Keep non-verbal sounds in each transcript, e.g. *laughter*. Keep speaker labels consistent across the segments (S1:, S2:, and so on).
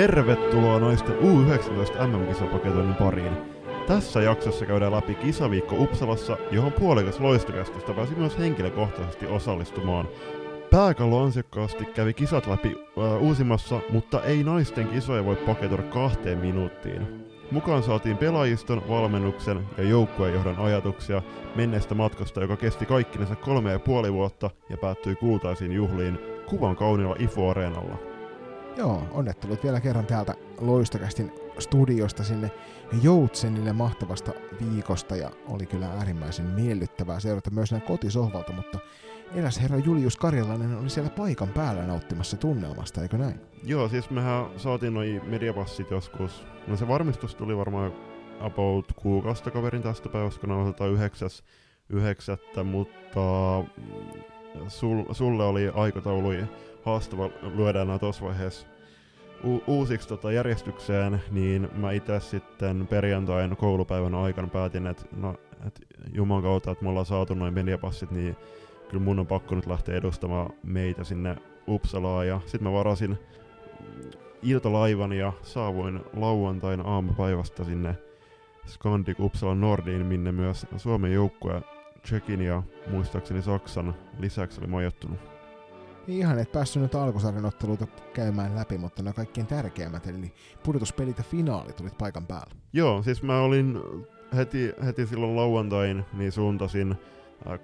S1: Tervetuloa naisten U19 MM-kisapaketoinnin pariin. Tässä jaksossa käydään läpi kisaviikko Uppsalassa, johon puolikas loistokästöstä pääsi myös henkilökohtaisesti osallistumaan. Pääkallo ansiokkaasti kävi kisat läpi äh, uusimassa, mutta ei naisten kisoja voi paketoida kahteen minuuttiin. Mukaan saatiin pelaajiston, valmennuksen ja joukkueenjohdon ajatuksia menneestä matkasta, joka kesti kaikkinensa kolme ja puoli vuotta ja päättyi kultaisiin juhliin kuvan kauniilla IFO-areenalla.
S2: Joo, onnettelut vielä kerran täältä Loistokästin studiosta sinne Joutsenille mahtavasta viikosta ja oli kyllä äärimmäisen miellyttävää seurata myös näin kotisohvalta, mutta eräs herra Julius Karjalainen oli siellä paikan päällä nauttimassa tunnelmasta, eikö näin?
S1: Joo, siis mehän saatiin noi mediapassit joskus. No se varmistus tuli varmaan about kuukausi kaverin tästä päivästä, kun yhdeksäs, yhdeksättä, mutta sul, sulle oli aikataulu haastava lyödään tuossa vaiheessa u- uusiksi tota järjestykseen, niin mä itse sitten perjantain koulupäivän aikana päätin, että no, et Juman kautta, että me ollaan saatu noin mediapassit, niin kyllä mun on pakko nyt lähteä edustamaan meitä sinne Uppsalaan. Ja sitten mä varasin iltalaivan ja saavuin lauantain aamupäivästä sinne Scandic Uppsala Nordiin, minne myös Suomen joukkue Tsekin ja muistaakseni Saksan lisäksi oli majoittunut.
S2: Ihan et päässyt nyt alkusarjan otteluita käymään läpi, mutta nämä kaikkein tärkeimmät, eli pudotuspelit ja finaali tulit paikan päällä.
S1: Joo, siis mä olin heti, heti silloin lauantain, niin suuntasin äh,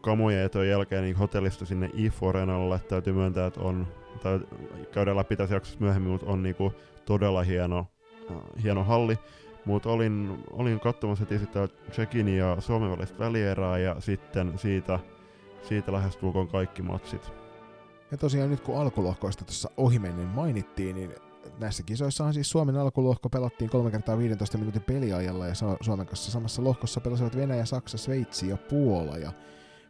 S1: kamojen eton jälkeen niin hotellista sinne Arenalle. Täytyy myöntää, että on, tai käydään läpi tässä jaksossa myöhemmin, mutta on niinku todella hieno, äh, hieno halli. Mutta olin, olin katsomassa heti sitä Tsekin ja Suomen välistä välierää ja sitten siitä, siitä lähestulkoon kaikki matsit.
S2: Ja tosiaan nyt kun alkulohkoista tuossa ohimennen mainittiin, niin näissä kisoissahan siis Suomen alkulohko pelattiin 3 kertaa 15 minuutin peliajalla ja Suomen kanssa samassa lohkossa pelasivat Venäjä, Saksa, Sveitsi ja Puola ja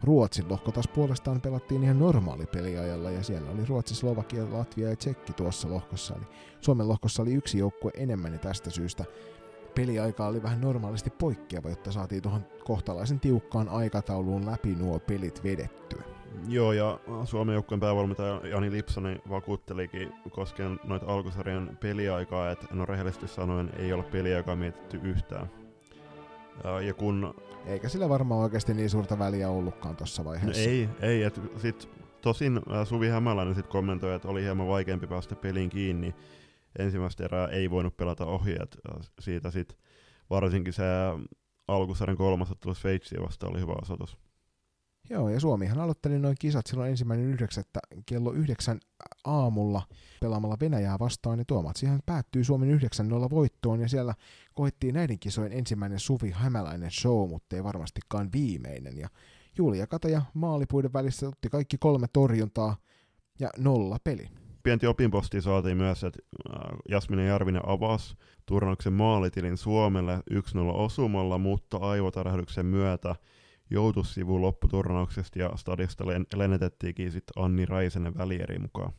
S2: Ruotsin lohko taas puolestaan pelattiin ihan normaali peliajalla ja siellä oli Ruotsi, Slovakia, Latvia ja Tsekki tuossa lohkossa. Eli Suomen lohkossa oli yksi joukkue enemmän ja tästä syystä peliaika oli vähän normaalisti poikkeava, jotta saatiin tuohon kohtalaisen tiukkaan aikatauluun läpi nuo pelit vedettyä.
S1: Joo, ja Suomen joukkueen päävalmentaja Jani Lipsonen vakuuttelikin koskien noita alkusarjan peliaikaa, että no rehellisesti sanoen ei ole peliaikaa mietitty yhtään. Ja kun...
S2: Eikä sillä varmaan oikeasti niin suurta väliä ollutkaan tuossa vaiheessa.
S1: No ei, ei. Et sit, tosin Suvi Hämäläinen sit kommentoi, että oli hieman vaikeampi päästä peliin kiinni. Ensimmäistä erää ei voinut pelata ohi, että siitä sit varsinkin se alkusarjan kolmas ottelu Sveitsiä vasta oli hyvä osoitus.
S2: Joo, ja Suomihan aloitteli noin kisat silloin ensimmäinen yhdeksättä kello yhdeksän aamulla pelaamalla Venäjää vastaan, ja tuo matsihan päättyi Suomen 9-0 voittoon, ja siellä koettiin näiden kisojen ensimmäinen Suvi Hämäläinen show, mutta ei varmastikaan viimeinen, ja Julia Kataja maalipuiden välissä otti kaikki kolme torjuntaa ja nolla peli.
S1: Pienti opinposti saatiin myös, että äh, Jasmine Järvinen avasi turnauksen maalitilin Suomelle 1-0 osumalla, mutta aivotarhahduksen myötä joutussivu lopputurnauksesta ja stadista lennetettiinkin sitten Anni Raisenen välieri mukaan.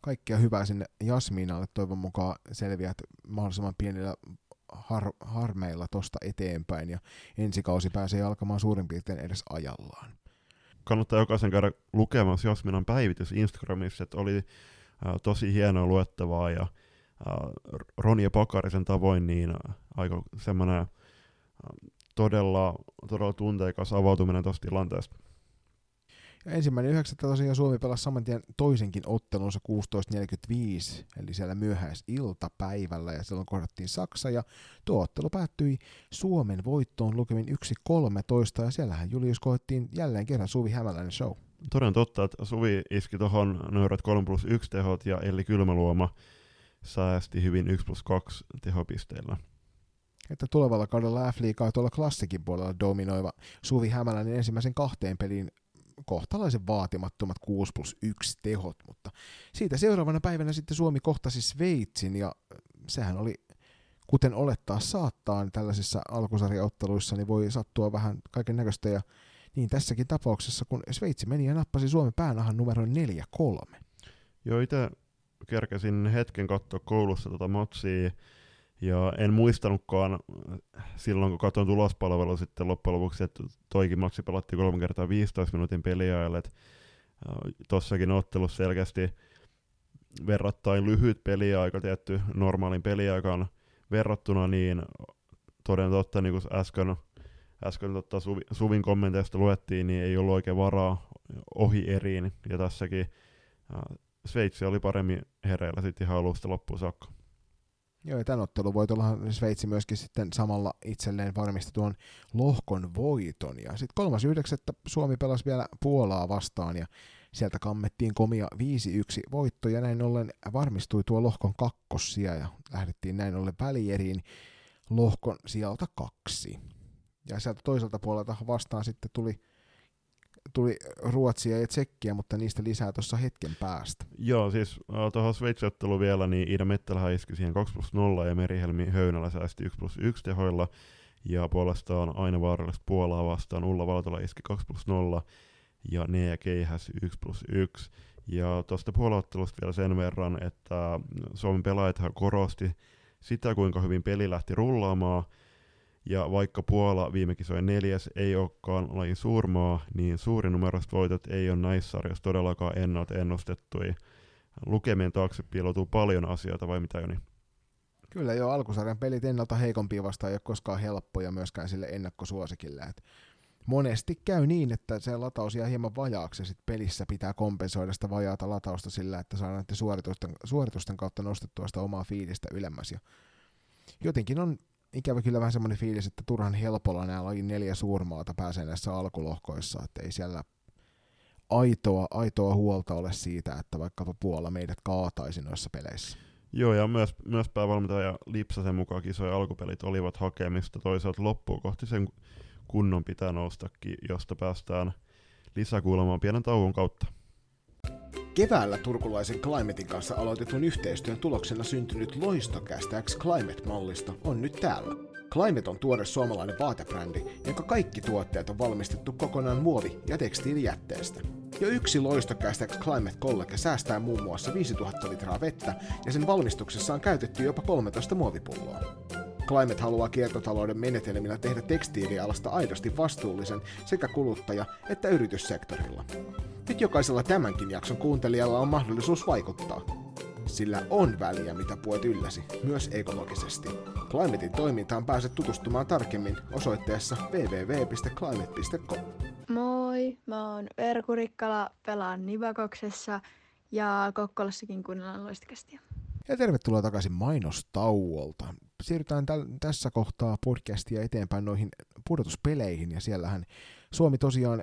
S2: Kaikkea hyvää sinne Jasminalle toivon mukaan selviät mahdollisimman pienillä har- harmeilla tosta eteenpäin ja ensi kausi pääsee alkamaan suurin piirtein edes ajallaan.
S1: Kannattaa jokaisen käydä lukemassa Jasminan päivitys Instagramissa, että oli äh, tosi hienoa luettavaa ja äh, Ronja Pakarisen tavoin niin äh, aika semmoinen äh, todella, todella tunteikas avautuminen tuosta tilanteesta.
S2: Ja ensimmäinen yhdeksättä tosiaan Suomi pelasi saman tien toisenkin ottelunsa 16.45, eli siellä myöhäisiltapäivällä, ja silloin kohdattiin Saksa, ja tuo ottelu päättyi Suomen voittoon lukemin 1.13, ja siellähän Julius koettiin jälleen kerran Suvi Hämäläinen show.
S1: Toden totta, että Suvi iski tuohon nöyrät 3 plus 1 tehot, ja Elli Kylmäluoma säästi hyvin 1 plus 2 tehopisteillä
S2: että tulevalla kaudella F-liigaa tuolla klassikin puolella dominoiva Suvi Hämäläinen ensimmäisen kahteen peliin kohtalaisen vaatimattomat 6 plus 1 tehot, mutta siitä seuraavana päivänä sitten Suomi kohtasi Sveitsin ja sehän oli, kuten olettaa saattaa niin tällaisissa alkusarjaotteluissa, niin voi sattua vähän kaiken näköistä ja niin tässäkin tapauksessa, kun Sveitsi meni ja nappasi Suomen päänahan numero 4-3.
S1: Joo, itse kerkesin hetken katsoa koulussa tota matsia, ja en muistanutkaan silloin, kun katsoin tulospalvelua sitten loppujen lopuksi, että toikin matsi pelattiin kolme kertaa 15 minuutin peliajalle. Tossakin ottelussa selkeästi verrattain lyhyt peliaika tietty normaalin peliaikaan verrattuna, niin toden totta, niin kuin äsken, äsken totta Suvi, Suvin kommenteista luettiin, niin ei ollut oikein varaa ohi eriin, ja tässäkin äh, Sveitsi oli paremmin hereillä sitten ihan alusta loppuun saakka.
S2: Joo, ja tämän voitollahan Sveitsi myöskin sitten samalla itselleen varmisti tuon lohkon voiton. Ja sitten 3.9. Suomi pelasi vielä Puolaa vastaan, ja sieltä kammettiin komia 5-1 voitto, ja näin ollen varmistui tuo lohkon kakkossia, ja lähdettiin näin ollen välieriin lohkon sieltä kaksi. Ja sieltä toiselta puolelta vastaan sitten tuli tuli Ruotsia ja Tsekkiä, mutta niistä lisää tuossa hetken päästä.
S1: Joo, siis äh, tuohon Sveitsiottelu vielä, niin Ida Mettelä iski siihen 2 plus 0 ja Merihelmi Höynälä säästi 1 plus 1 tehoilla. Ja puolestaan aina vaarallista Puolaa vastaan Ulla Valtola iski 2 plus 0 ja Nea Keihäs 1 plus 1. Ja tuosta puolaottelusta vielä sen verran, että Suomen pelaajat korosti sitä, kuinka hyvin peli lähti rullaamaan, ja vaikka Puola viime kisojen neljäs ei olekaan lajin suurmaa, niin numeroiset voitot ei ole näissä sarjoissa todellakaan ennalta ennustettu. Lukemien taakse piiloutuu paljon asioita, vai mitä Joni?
S2: Kyllä joo, alkusarjan pelit ennalta heikompia vastaan ei ole koskaan helppoja myöskään sille ennakkosuosikille. Et monesti käy niin, että se lataus jää hieman vajaaksi ja sit pelissä pitää kompensoida sitä vajaata latausta sillä, että saadaan näiden suoritusten, suoritusten kautta nostettua sitä omaa fiilistä ylemmäs. Ja jotenkin on ikävä kyllä vähän semmoinen fiilis, että turhan helpolla nämä lajin neljä suurmaata pääsee näissä alkulohkoissa, että ei siellä aitoa, aitoa huolta ole siitä, että vaikkapa Puola meidät kaataisi noissa peleissä.
S1: Joo, ja myös, myös päävalmentaja Lipsasen mukaan kisojen alkupelit olivat hakemista toisaalta loppuun kohti sen kunnon pitää noustakin, josta päästään lisäkuulemaan pienen tauon kautta.
S2: Keväällä turkulaisen Climatein kanssa aloitetun yhteistyön tuloksena syntynyt loistokästä X Climate-mallista on nyt täällä. Climate on tuore suomalainen vaatebrändi, jonka kaikki tuotteet on valmistettu kokonaan muovi- ja tekstiilijätteestä. Jo yksi loistokästä Climate College säästää muun muassa 5000 litraa vettä ja sen valmistuksessa on käytetty jopa 13 muovipulloa. Climate haluaa kiertotalouden menetelmillä tehdä tekstiilialasta aidosti vastuullisen sekä kuluttaja- että yrityssektorilla. Nyt jokaisella tämänkin jakson kuuntelijalla on mahdollisuus vaikuttaa. Sillä on väliä, mitä puet ylläsi, myös ekologisesti. Climatein toimintaan pääset tutustumaan tarkemmin osoitteessa www.climate.com.
S3: Moi, mä oon Verku Rikkala, pelaan Nivakoksessa ja Kokkolassakin kuunnellaan loistakästiä.
S2: Ja tervetuloa takaisin mainostauolta. Siirrytään täl- tässä kohtaa podcastia eteenpäin noihin pudotuspeleihin, ja siellähän Suomi tosiaan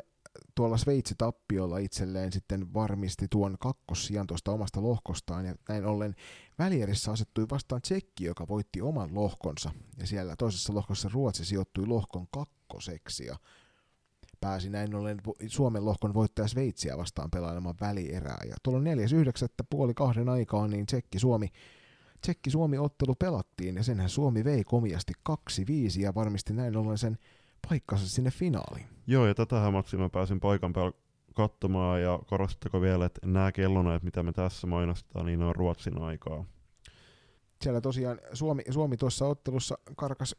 S2: tuolla Sveitsi-tappiolla itselleen sitten varmisti tuon kakkossijan tuosta omasta lohkostaan, ja näin ollen välierissä asettui vastaan Tsekki, joka voitti oman lohkonsa, ja siellä toisessa lohkossa Ruotsi sijoittui lohkon kakkoseksi, ja pääsi näin ollen Suomen lohkon voittaja Sveitsiä vastaan pelailemaan välierää. Ja tuolla 4.9. puoli kahden aikaan niin Tsekki-Suomi Tsekki-Suomi-ottelu pelattiin ja senhän Suomi vei komiasti 2-5 ja varmisti näin ollen sen paikkansa sinne finaaliin.
S1: Joo, ja tätä matsia mä pääsin paikan päällä katsomaan, ja korostatteko vielä, että nämä kellonajat, mitä me tässä mainostetaan, niin on Ruotsin aikaa.
S2: Siellä tosiaan Suomi, Suomi tuossa ottelussa karkas,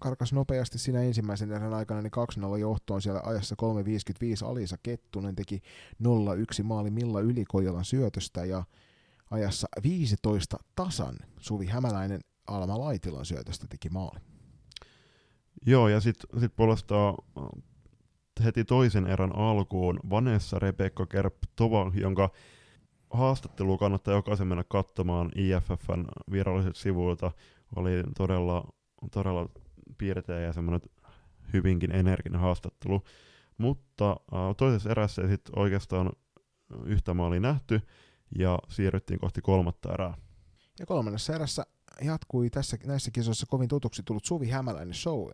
S2: karkas nopeasti siinä ensimmäisen erän aikana, niin 2-0 johtoon siellä ajassa 3.55 Alisa Kettunen teki 0-1 maali Milla Ylikojalan syötöstä, ja ajassa 15 tasan Suvi Hämäläinen Alma Laitilan syötöstä teki maali.
S1: Joo, ja sitten sit puolestaan äh, heti toisen erän alkuun Vanessa Rebekka Kerp-Tova, jonka haastattelu kannattaa jokaisen mennä katsomaan IFFn viralliset sivuilta, oli todella, todella piirteä ja semmoinen hyvinkin energinen haastattelu. Mutta äh, toisessa erässä ei sitten oikeastaan yhtä maali nähty, ja siirryttiin kohti kolmatta erää.
S2: Ja kolmannessa erässä jatkui tässä, näissä kisoissa kovin tutuksi tullut Suvi Hämäläinen show.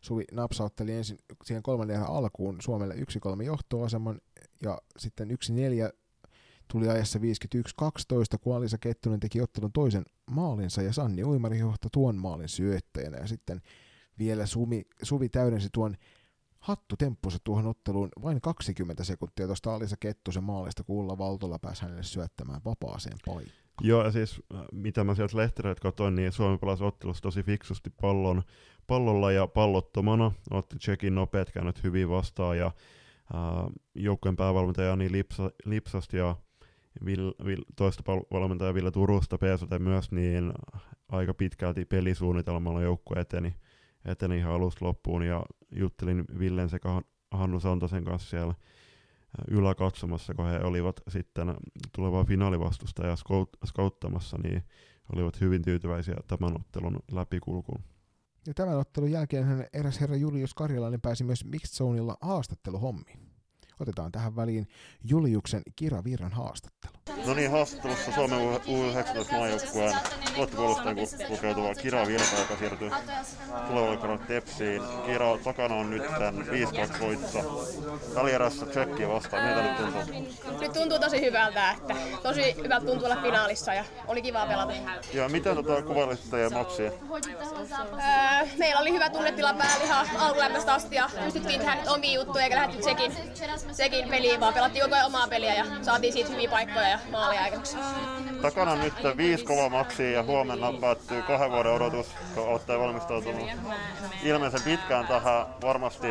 S2: Suvi napsautteli ensin siihen kolmannen erän alkuun Suomelle 1-3 johtoaseman ja sitten 1-4 tuli ajassa 51-12, kun Alisa Kettunen teki ottelun toisen maalinsa ja Sanni Uimari johti tuon maalin syöttäjänä ja sitten vielä Suvi, Suvi täydensi tuon hattutemppunsa tuohon otteluun vain 20 sekuntia tuosta Alisa Kettusen maalista, kun Ulla Valtola pääsi hänelle syöttämään vapaaseen paikkaan.
S1: Joo, ja siis äh, mitä mä sieltä lehtereiltä katsoin, niin Suomi pelasi ottelussa tosi fiksusti pallon, pallolla ja pallottomana. Otti Tsekin nopeat käynnöt hyvin vastaan ja äh, joukkueen päävalmentaja niin lipsa, lipsasti ja Vill, Vill, toista valmentaja Ville Turusta Peesote myös, niin aika pitkälti pelisuunnitelmalla joukkue eteni, eteni ihan alusta loppuun ja juttelin Villen sekä Hannu Santosen kanssa siellä yläkatsomassa, kun he olivat sitten tulevaa finaalivastusta ja skauttamassa, niin olivat hyvin tyytyväisiä tämän ottelun läpikulkuun.
S2: Ja tämän ottelun jälkeen eräs herra Julius Karjalainen pääsi myös Mixed Zoneilla haastatteluhommiin. Otetaan tähän väliin Juliuksen Kira Virran haastattelu.
S1: No niin, haastattelussa Suomen U19 maajoukkueen luottipuolustajan lukeutuva Kira Virta, joka siirtyy kaudelle Tepsiin. Kira takana on nyt tämän 5-2 voitto. Välierässä Tsekkiä vastaan. Miltä nyt tuntuu?
S4: Nyt tuntuu tosi hyvältä, että tosi hyvältä tuntuu olla finaalissa ja oli kiva pelata.
S1: Ja miten tota kuvailisit teidän matsia?
S4: Öö, meillä oli hyvä tunnetila päällä ihan alkulämpöstä asti ja pystyttiin tehdä nyt omia juttuja eikä lähdetty Tsekin, Tsekin peliin, vaan pelattiin koko ajan omaa peliä ja saatiin siitä hyviä paikkoja ja maalia aikaiseksi.
S1: Takana nyt viisi kova maksia ja huomenna päättyy kahden vuoden odotus, kun olette valmistautunut ilmeisen pitkään tähän varmasti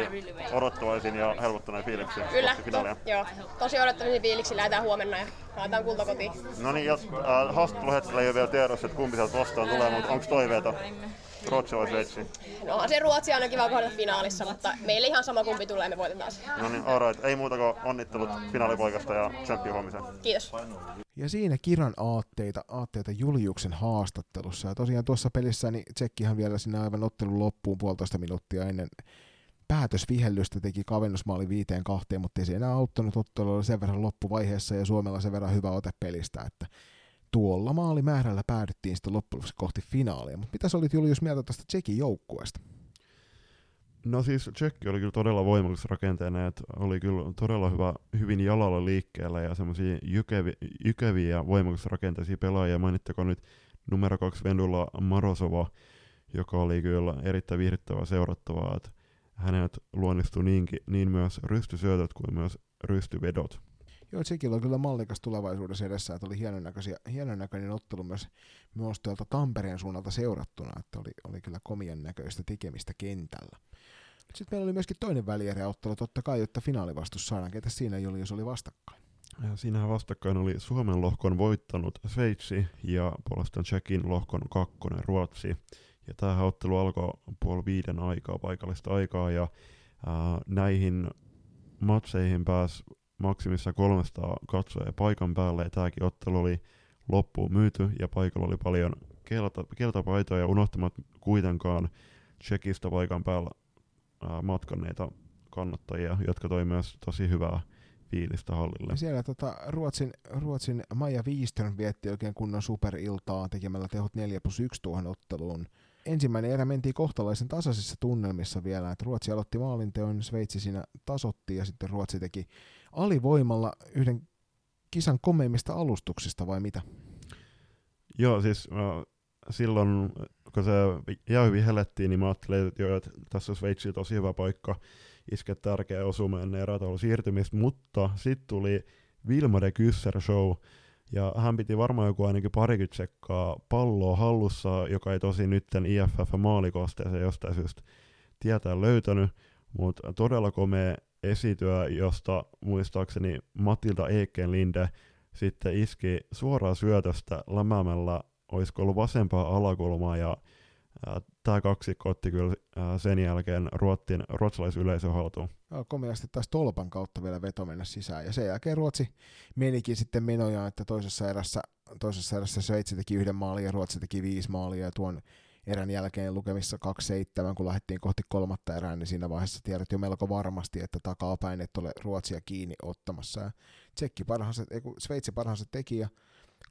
S1: odottavaisin ja helpottuneen fiiliksi.
S4: Kyllä, to, joo. Tosi odottavaisin fiiliksi lähdetään huomenna ja haetaan kulta kotiin.
S1: No niin, ja äh, haastatteluhetkellä ei ole vielä tiedossa, että kumpi sieltä vastaan tulee, mutta onko toiveita Ruotsi vai Sveitsi?
S4: No se Ruotsi aina kiva kohdata finaalissa, mutta meille ihan sama kumpi tulee, me voitetaan se.
S1: No niin, alright. Ei muuta kuin onnittelut finaalipoikasta ja tsemppi huomiseen.
S4: Kiitos.
S2: Ja siinä Kiran aatteita, aatteita Juliuksen haastattelussa. Ja tosiaan tuossa pelissä niin Tsekkihan vielä sinne aivan ottelun loppuun puolitoista minuuttia ennen päätösvihellystä teki kavennusmaali viiteen kahteen, mutta ei se enää auttanut ottelulla sen verran loppuvaiheessa ja Suomella sen verran hyvä ote pelistä, että tuolla maalimäärällä päädyttiin sitten loppujen kohti finaalia. Mutta mitä sä olit Julius mieltä tästä Tsekin joukkueesta?
S1: No siis Tsekki oli kyllä todella voimakas rakenteena, että oli kyllä todella hyvä, hyvin jalalla liikkeellä ja semmoisia jykevi, jykeviä ja rakenteisia pelaajia. Mainittako nyt numero kaksi Vendula Marosova, joka oli kyllä erittäin viihdyttävää seurattavaa, että hänet luonnistui niinkin, niin myös rystysyötöt kuin myös rystyvedot.
S2: Joo, Tsekillä on kyllä mallikas tulevaisuudessa edessä, että oli hienon, hienon näköinen ottelu myös, myös tuolta Tampereen suunnalta seurattuna, että oli, oli kyllä komian näköistä tekemistä kentällä. Sitten meillä oli myöskin toinen välieräottelu, totta kai, jotta finaalivastus saadaan. Ketä siinä oli, jos oli vastakkain?
S1: Ja siinähän vastakkain oli Suomen lohkon voittanut Sveitsi ja puolestaan Tsekin lohkon kakkonen Ruotsi. Ja tämä ottelu alkoi puoli viiden aikaa, paikallista aikaa, ja ää, näihin matseihin pääsi maksimissa 300 katsoja paikan päälle, ja tämäkin ottelu oli loppuun myyty, ja paikalla oli paljon kelta, keltapaitoja, unohtamat kuitenkaan Tsekistä paikan päällä ää, matkanneita kannattajia, jotka toi myös tosi hyvää fiilistä hallille.
S2: Siellä tota, Ruotsin, Ruotsin Maija Wiström vietti oikein kunnon superiltaa tekemällä tehot 4 plus 1 tuohon otteluun. Ensimmäinen erä mentiin kohtalaisen tasaisissa tunnelmissa vielä, että Ruotsi aloitti maalinteon, Sveitsi siinä tasotti ja sitten Ruotsi teki alivoimalla yhden kisan komeimmista alustuksista vai mitä?
S1: Joo, siis äh, silloin kun se jäy vihellettiin, niin mä ajattelin, että, jo, että tässä on Sveitsi tosi hyvä paikka iskeä tärkeä osuma ennen erätaulun siirtymistä, mutta sitten tuli Vilma de Kysser show, ja hän piti varmaan joku ainakin parikymmentä sekkaa palloa hallussa, joka ei tosi nytten IFF maalikosteeseen jostain syystä tietää löytänyt, mutta todella komea esityö, josta muistaakseni Matilda Ekenlinde sitten iski suoraan syötöstä lämäämällä, olisiko ollut vasempaa alakulmaa, ja tämä kaksikko otti kyllä ää, sen jälkeen Ruotsin, ruotsalaisyleisön haltuun.
S2: Komeasti taas tolpan kautta vielä veto mennä sisään, ja sen jälkeen Ruotsi menikin sitten menojaan, että toisessa erässä, toisessa erässä Sveitsi teki yhden maalin ja Ruotsi teki viisi maalia, ja tuon erän jälkeen lukemissa 2-7, kun lähdettiin kohti kolmatta erää, niin siinä vaiheessa tiedät jo melko varmasti, että takapäin et ole Ruotsia kiinni ottamassa. Ja Tsekki parhaansa, ei, Sveitsi parhaansa teki ja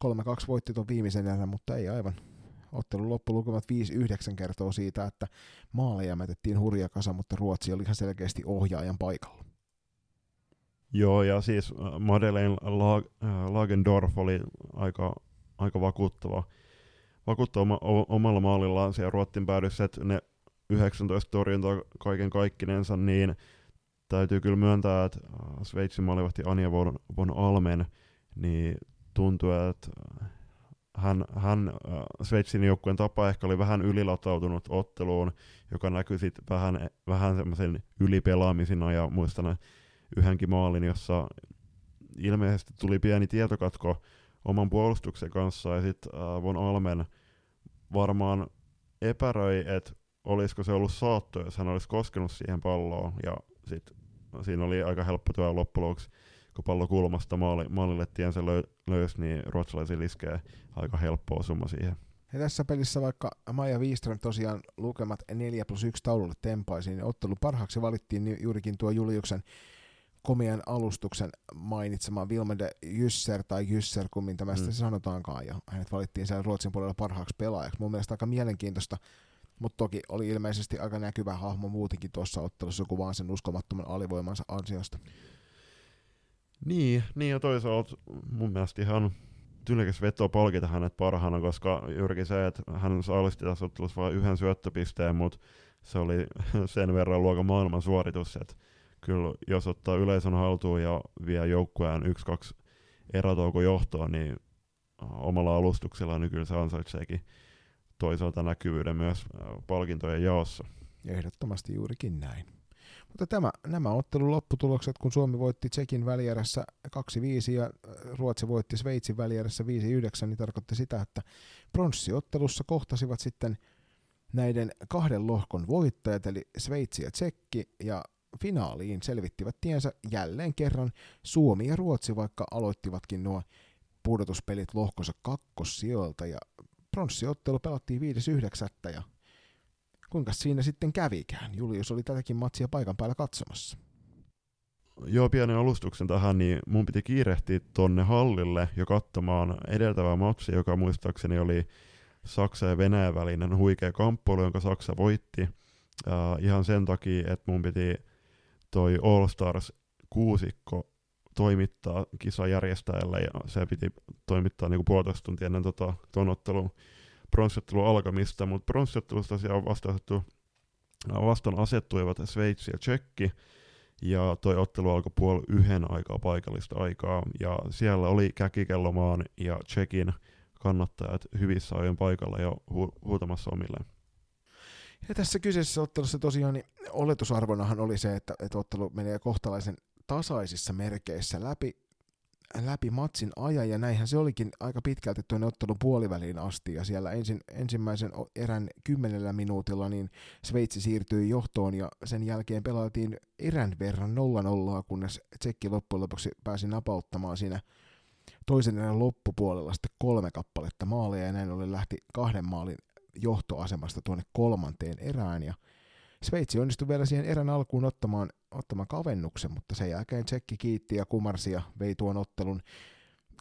S2: 3-2 voitti tuon viimeisen erän, mutta ei aivan. Ottelun loppulukemat 5-9 kertoo siitä, että maaleja mätettiin hurja kasa, mutta Ruotsi oli ihan selkeästi ohjaajan paikalla.
S1: Joo, ja siis Madeleine äh, Lagendorf oli aika, aika vakuuttava vakuuttaa oma, omalla maalillaan siellä Ruottin päädyssä, että ne 19 torjuntaa kaiken kaikkinensa, niin täytyy kyllä myöntää, että Sveitsin maalivahti Anja von, von Almen, niin tuntuu, että hän, hän Sveitsin joukkueen tapa ehkä oli vähän ylilatautunut otteluun, joka näkyi sitten vähän, vähän semmoisen ylipelaamisina ja muistan yhdenkin maalin, jossa ilmeisesti tuli pieni tietokatko oman puolustuksen kanssa ja sitten Von Almen varmaan epäröi, että olisiko se ollut saatto, jos hän olisi koskenut siihen palloon ja sitten siinä oli aika helppo työ loppujen kun pallo kulmasta maali, maalille tiensä löy- löysi, niin ruotsalaisille iskee aika helppo osuma siihen.
S2: Ja tässä pelissä vaikka Maja Wiström tosiaan lukemat 4 plus 1 taululle tempaisi, niin ottelu parhaaksi valittiin juurikin tuo Juliuksen komian alustuksen mainitsema Vilmede Jysser tai Jysser, kummin tämä mm. sanotaankaan, ja hänet valittiin siellä Ruotsin puolella parhaaksi pelaajaksi. Mun mielestä aika mielenkiintoista, mutta toki oli ilmeisesti aika näkyvä hahmo muutenkin tuossa ottelussa, kuin vaan sen uskomattoman alivoimansa ansiosta.
S1: Niin, niin ja toisaalta mun mielestä ihan tyylikäs veto palkita hänet parhaana, koska juurikin se, että hän saalisti tässä ottelussa vain yhden syöttöpisteen, mutta se oli *laughs* sen verran luokan maailman suoritus, että kyllä jos ottaa yleisön haltuun ja vie joukkueen 1-2 erätouko johtoon, niin omalla alustuksella niin kyllä se ansaitseekin toisaalta näkyvyyden myös palkintojen jaossa.
S2: Ehdottomasti juurikin näin. Mutta tämä, nämä ottelun lopputulokset, kun Suomi voitti Tsekin välierässä 2-5 ja Ruotsi voitti Sveitsin välierässä 5-9, niin tarkoitti sitä, että pronssiottelussa kohtasivat sitten näiden kahden lohkon voittajat, eli Sveitsi ja Tsekki, ja finaaliin selvittivät tiensä jälleen kerran Suomi ja Ruotsi, vaikka aloittivatkin nuo pudotuspelit lohkonsa kakkossijoilta, ja pronssiottelu pelattiin 5.9. ja kuinka siinä sitten kävikään? Julius oli tätäkin matsia paikan päällä katsomassa.
S1: Joo, pienen alustuksen tähän, niin mun piti kiirehtiä tonne hallille jo katsomaan edeltävää matsia, joka muistaakseni oli Saksa ja Venäjän välinen huikea kamppailu, jonka Saksa voitti. Uh, ihan sen takia, että mun piti toi All Stars kuusikko toimittaa kisajärjestäjälle ja se piti toimittaa niinku puolitoista tuntia ennen tota, ton ottelun pronssiottelun alkamista, mutta pronssiottelusta tosiaan vastaan, vastaan asettuivat Sveitsi ja Tsekki, ja toi ottelu alkoi puoli yhden aikaa paikallista aikaa, ja siellä oli Käkikellomaan ja Tsekin kannattajat hyvissä ajoin paikalla ja hu- huutamassa omilleen.
S2: Ja tässä kyseisessä ottelussa tosiaan niin oletusarvonahan oli se, että, että ottelu menee kohtalaisen tasaisissa merkeissä läpi, läpi matsin ajan, ja näinhän se olikin aika pitkälti tuonne ottelun puoliväliin asti, ja siellä ensin, ensimmäisen erän kymmenellä minuutilla niin Sveitsi siirtyi johtoon, ja sen jälkeen pelailtiin erän verran 0-0, kunnes Tsekki loppujen lopuksi pääsi napauttamaan siinä toisen erän loppupuolella sitten kolme kappaletta maalia, ja näin ollen lähti kahden maalin johtoasemasta tuonne kolmanteen erään, ja Sveitsi onnistui vielä siihen erän alkuun ottamaan, ottamaan kavennuksen, mutta sen jälkeen Tsekki kiitti ja kumarsi ja vei tuon ottelun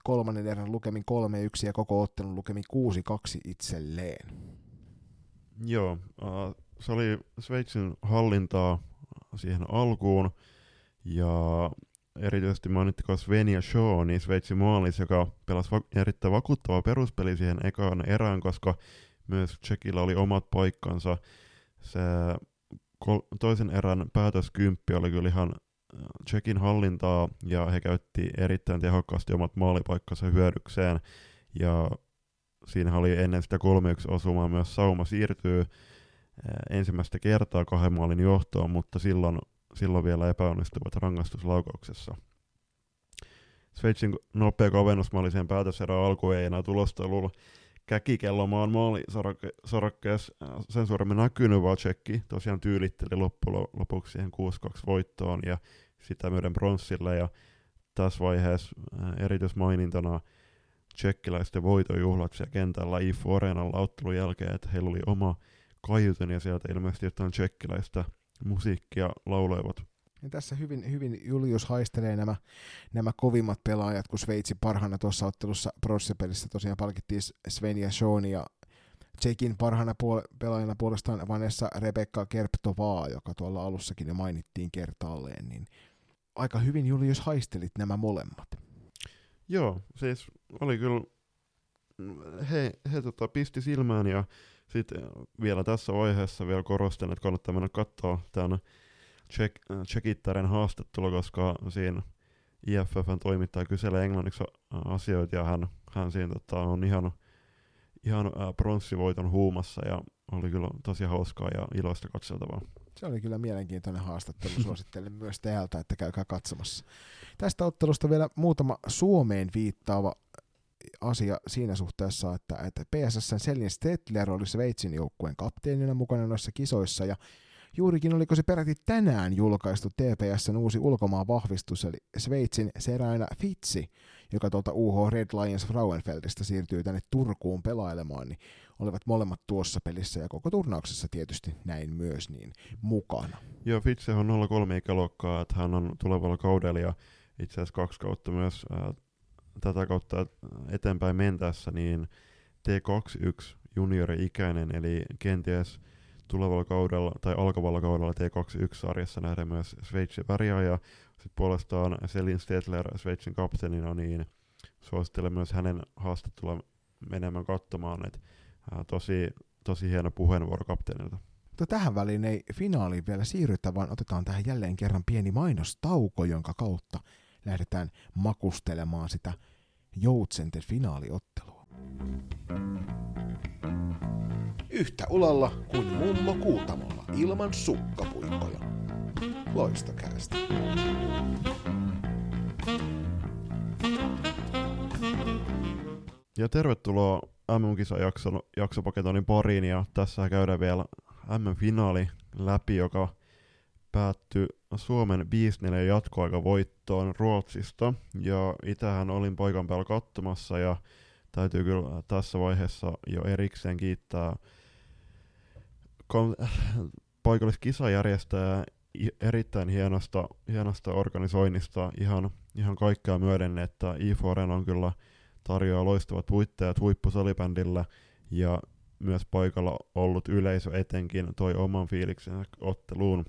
S2: kolmannen erän lukemin 3-1 ja koko ottelun lukemin 6-2 itselleen.
S1: Joo, uh, se oli Sveitsin hallintaa siihen alkuun ja erityisesti mainittakoon Sven ja Shaw, niin Sveitsin maalis, joka pelasi va- erittäin vakuuttava peruspeli siihen ekaan erään, koska myös Tsekillä oli omat paikkansa. Se toisen erän päätöskymppi oli kyllä ihan äh, Tsekin hallintaa ja he käytti erittäin tehokkaasti omat maalipaikkansa hyödykseen ja siinä oli ennen sitä 3-1 osumaa myös sauma siirtyy äh, ensimmäistä kertaa kahden maalin johtoon, mutta silloin, silloin vielä epäonnistuvat rangaistuslaukauksessa. Sveitsin nopea kavennusmaali siihen päätöserään alku ei enää tulosta ollut käkikellomaan maalisorakkeessa äh, sen suuremmin näkynyt, vaan Tsekki tosiaan tyylitteli loppujen lopuksi siihen 6-2 voittoon ja sitä myöden bronssille. Ja tässä vaiheessa äh, erityismainintana tsekkiläisten voitojuhlat siellä kentällä IFU Areenalla ottelun jälkeen, että heillä oli oma kaiutin ja sieltä ilmeisesti jotain tsekkiläistä musiikkia lauloivat
S2: ja tässä hyvin, hyvin Julius haistelee nämä, nämä kovimmat pelaajat, kun Sveitsi parhaana tuossa ottelussa pronssipelissä tosiaan palkittiin Sven ja Sean ja Tsekin parhaana puol- pelaajana puolestaan Vanessa Rebecca Kerptovaa, joka tuolla alussakin jo mainittiin kertaalleen, niin aika hyvin Julius haistelit nämä molemmat.
S1: Joo, siis oli kyllä, he, he tota, pisti silmään ja sitten vielä tässä vaiheessa vielä korostan, että kannattaa mennä katsoa tämän check, äh, checkittaren haastattelu, koska siinä IFFn toimittaja kyselee englanniksi asioita ja hän, hän siinä tota, on ihan, ihan äh, pronssivoiton huumassa ja oli kyllä tosi hauskaa ja iloista katseltavaa.
S2: Se oli kyllä mielenkiintoinen haastattelu. Suosittelen *laughs* myös täältä, että käykää katsomassa. Tästä ottelusta vielä muutama Suomeen viittaava asia siinä suhteessa, että, että PSSn Selin Stettler oli Sveitsin joukkueen kapteenina mukana noissa kisoissa ja Juurikin oliko se peräti tänään julkaistu TPSn uusi ulkomaan vahvistus, eli Sveitsin Seraina Fitsi, joka tuolta UH Red Lions Frauenfeldistä siirtyy tänne Turkuun pelailemaan, niin olivat molemmat tuossa pelissä ja koko turnauksessa tietysti näin myös niin mukana.
S1: Joo, Fitsi on 03 ikäluokkaa, että hän on tulevalla kaudella ja itse asiassa kaksi kautta myös ää, tätä kautta eteenpäin mentäessä, niin T21 juniori-ikäinen, eli kenties tulevalla kaudella tai alkavalla kaudella T21-sarjassa nähdään myös Sveitsin väriä ja sitten puolestaan Selin Stedler Sveitsin kapteenina, niin suosittelen myös hänen haastattelua menemään katsomaan, että tosi, tosi hieno puheenvuoro kapteenilta.
S2: Mutta tähän väliin ei finaaliin vielä siirrytä, vaan otetaan tähän jälleen kerran pieni mainostauko, jonka kautta lähdetään makustelemaan sitä Joutsenten finaaliottelua. Yhtä ulalla kuin mummo kuutamolla ilman sukkapuikkoja. Loistokäästä.
S1: Ja tervetuloa MM-kisajakson jaksopaketoinnin pariin ja tässä käydään vielä MM-finaali läpi, joka päättyi Suomen 5-4 jatkoaikavoittoon Ruotsista. Ja itähän olin paikan päällä katsomassa ja täytyy kyllä tässä vaiheessa jo erikseen kiittää *laughs* paikalliskisajärjestäjää erittäin hienosta, hienosta organisoinnista ihan, ihan kaikkea myöden, että i4 on kyllä tarjoaa loistavat puitteet huippusalibändillä ja myös paikalla ollut yleisö etenkin toi oman fiiliksen otteluun.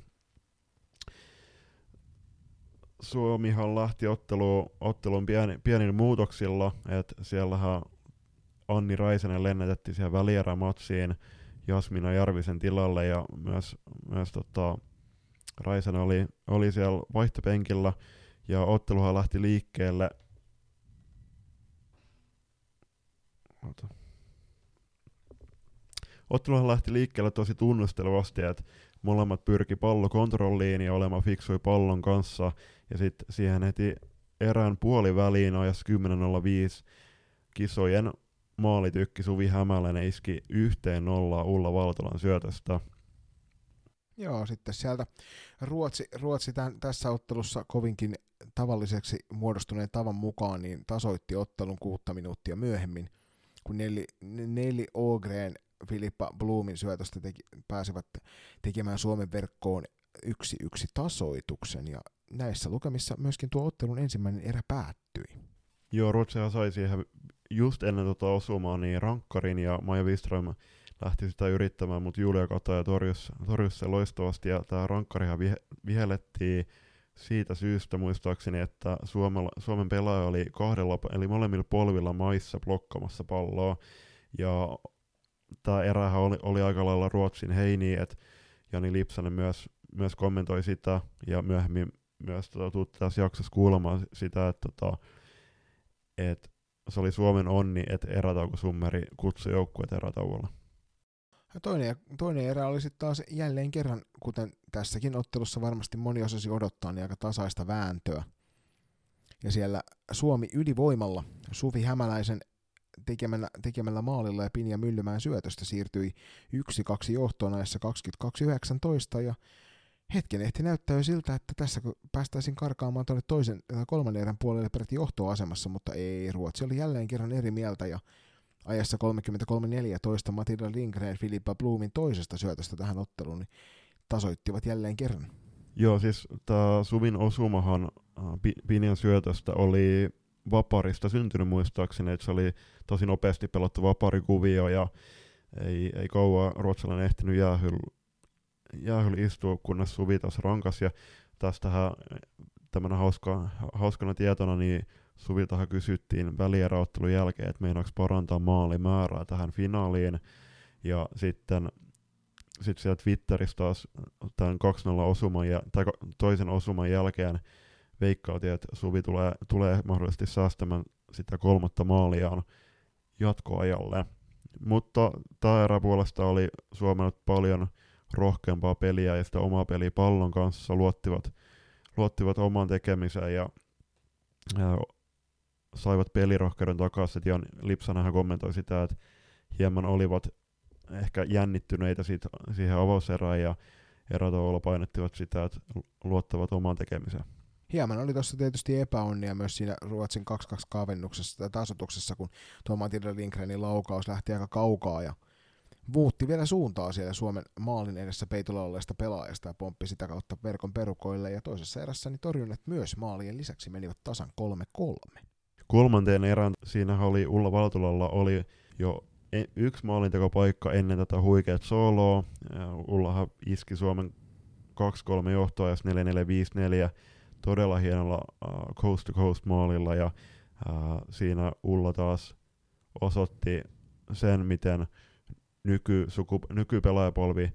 S1: Suomihan lähti ottelu, ottelun pieni, pienin muutoksilla, että siellähän Anni Raisenen lennätettiin siihen välierämatsiin Jasmina Jarvisen tilalle ja myös, myös tota, Raisen oli, oli siellä vaihtopenkillä ja otteluhan lähti liikkeelle Ota. Otteluhan lähti liikkeelle tosi tunnustelevasti, että molemmat pyrki pallokontrolliin ja olemaan fiksui pallon kanssa, ja sitten siihen heti erään puoliväliin ajassa 10.05 kisojen maalitykki Suvi Hämäläinen iski yhteen nollaa Ulla Valtolan syötöstä.
S2: Joo, sitten sieltä Ruotsi, Ruotsi tämän, tässä ottelussa kovinkin tavalliseksi muodostuneen tavan mukaan niin tasoitti ottelun kuutta minuuttia myöhemmin, kun Nelli, Nelli Ogren Filippa Blumin syötöstä teki, pääsivät tekemään Suomen verkkoon yksi yksi tasoituksen ja näissä lukemissa myöskin tuo ottelun ensimmäinen erä päättyi.
S1: Joo, Ruotsi sai siihen just ennen tota osumaa niin rankkarin ja Maja Wiström lähti sitä yrittämään, mutta Julia Kataja torjusi, torjusi se loistavasti ja tämä rankkarihan vihe, vihellettiin siitä syystä muistaakseni, että Suomella, Suomen pelaaja oli kahdella, eli molemmilla polvilla maissa blokkaamassa palloa. Ja tämä erähän oli, oli aika lailla Ruotsin heini, että Jani Lipsanen myös, myös kommentoi sitä ja myöhemmin myös tota, tässä jaksossa kuulemaan sitä, että tota, et se oli Suomen onni, että erätauko Summeri kutsui joukkueet erätauolla.
S2: Toinen, toinen erä oli sitten taas jälleen kerran, kuten tässäkin ottelussa varmasti moni osasi odottaa, niin aika tasaista vääntöä. Ja siellä Suomi ylivoimalla Suvi Hämäläisen tekemällä, tekemällä maalilla ja Pinja Myllymään syötöstä siirtyi 1-2 johtoon ajassa 22-19 ja hetken ehti näyttää jo siltä, että tässä kun päästäisiin karkaamaan tuonne toisen kolmannen erän puolelle peräti johtoasemassa, mutta ei, Ruotsi oli jälleen kerran eri mieltä ja ajassa 33-14 Matilda Lindgren Filippa Blumin toisesta syötöstä tähän otteluun niin tasoittivat jälleen kerran.
S1: Joo, siis tämä Suvin osumahan äh, Pinjan syötöstä oli vaparista syntynyt muistaakseni, että se oli tosi nopeasti pelattu vaparikuvio ja ei, ei kauan ruotsalainen ehtinyt jäähyllä jäähyllä istua, kunnes Suvi taas rankas. Ja tästähän tämmönen hauska, hauskana tietona, niin Suviltahan kysyttiin välieräottelun jälkeen, että meinaako parantaa maalimäärää tähän finaaliin. Ja sitten sit siellä Twitterissä taas tämän 2-0 osuman ja, tai toisen osuman jälkeen veikkautiin, että Suvi tulee, tulee mahdollisesti säästämään sitä kolmatta maaliaan jatkoajalle. Mutta tämä erä puolesta oli Suomella paljon rohkeampaa peliä ja sitä omaa peliä pallon kanssa, luottivat, luottivat oman tekemiseen ja, ja saivat pelirohkeuden takaisin. Jan Lipsanahan kommentoi sitä, että hieman olivat ehkä jännittyneitä siitä, siihen avauserään ja erätavoilla painettivat sitä, että luottavat omaan tekemiseen.
S2: Hieman oli tuossa tietysti epäonnia myös siinä Ruotsin 2-2 kavennuksessa tai tasotuksessa, kun tuo Matilda Lindgrenin laukaus lähti aika kaukaa ja muutti vielä suuntaa siellä Suomen maalin edessä peitolla olleesta pelaajasta ja pomppi sitä kautta verkon perukoille ja toisessa erässä niin torjunnat myös maalien lisäksi menivät tasan 3-3.
S1: Kolmanteen erän siinä oli Ulla Valtolalla oli jo e- yksi maalintekopaikka ennen tätä huikeat soloa. Ullahan iski Suomen 2-3 johtoa, jos 4-4-5-4 todella hienolla uh, coast to coast maalilla ja uh, siinä Ulla taas osoitti sen, miten nyky, suku, nykypelaajapolvi,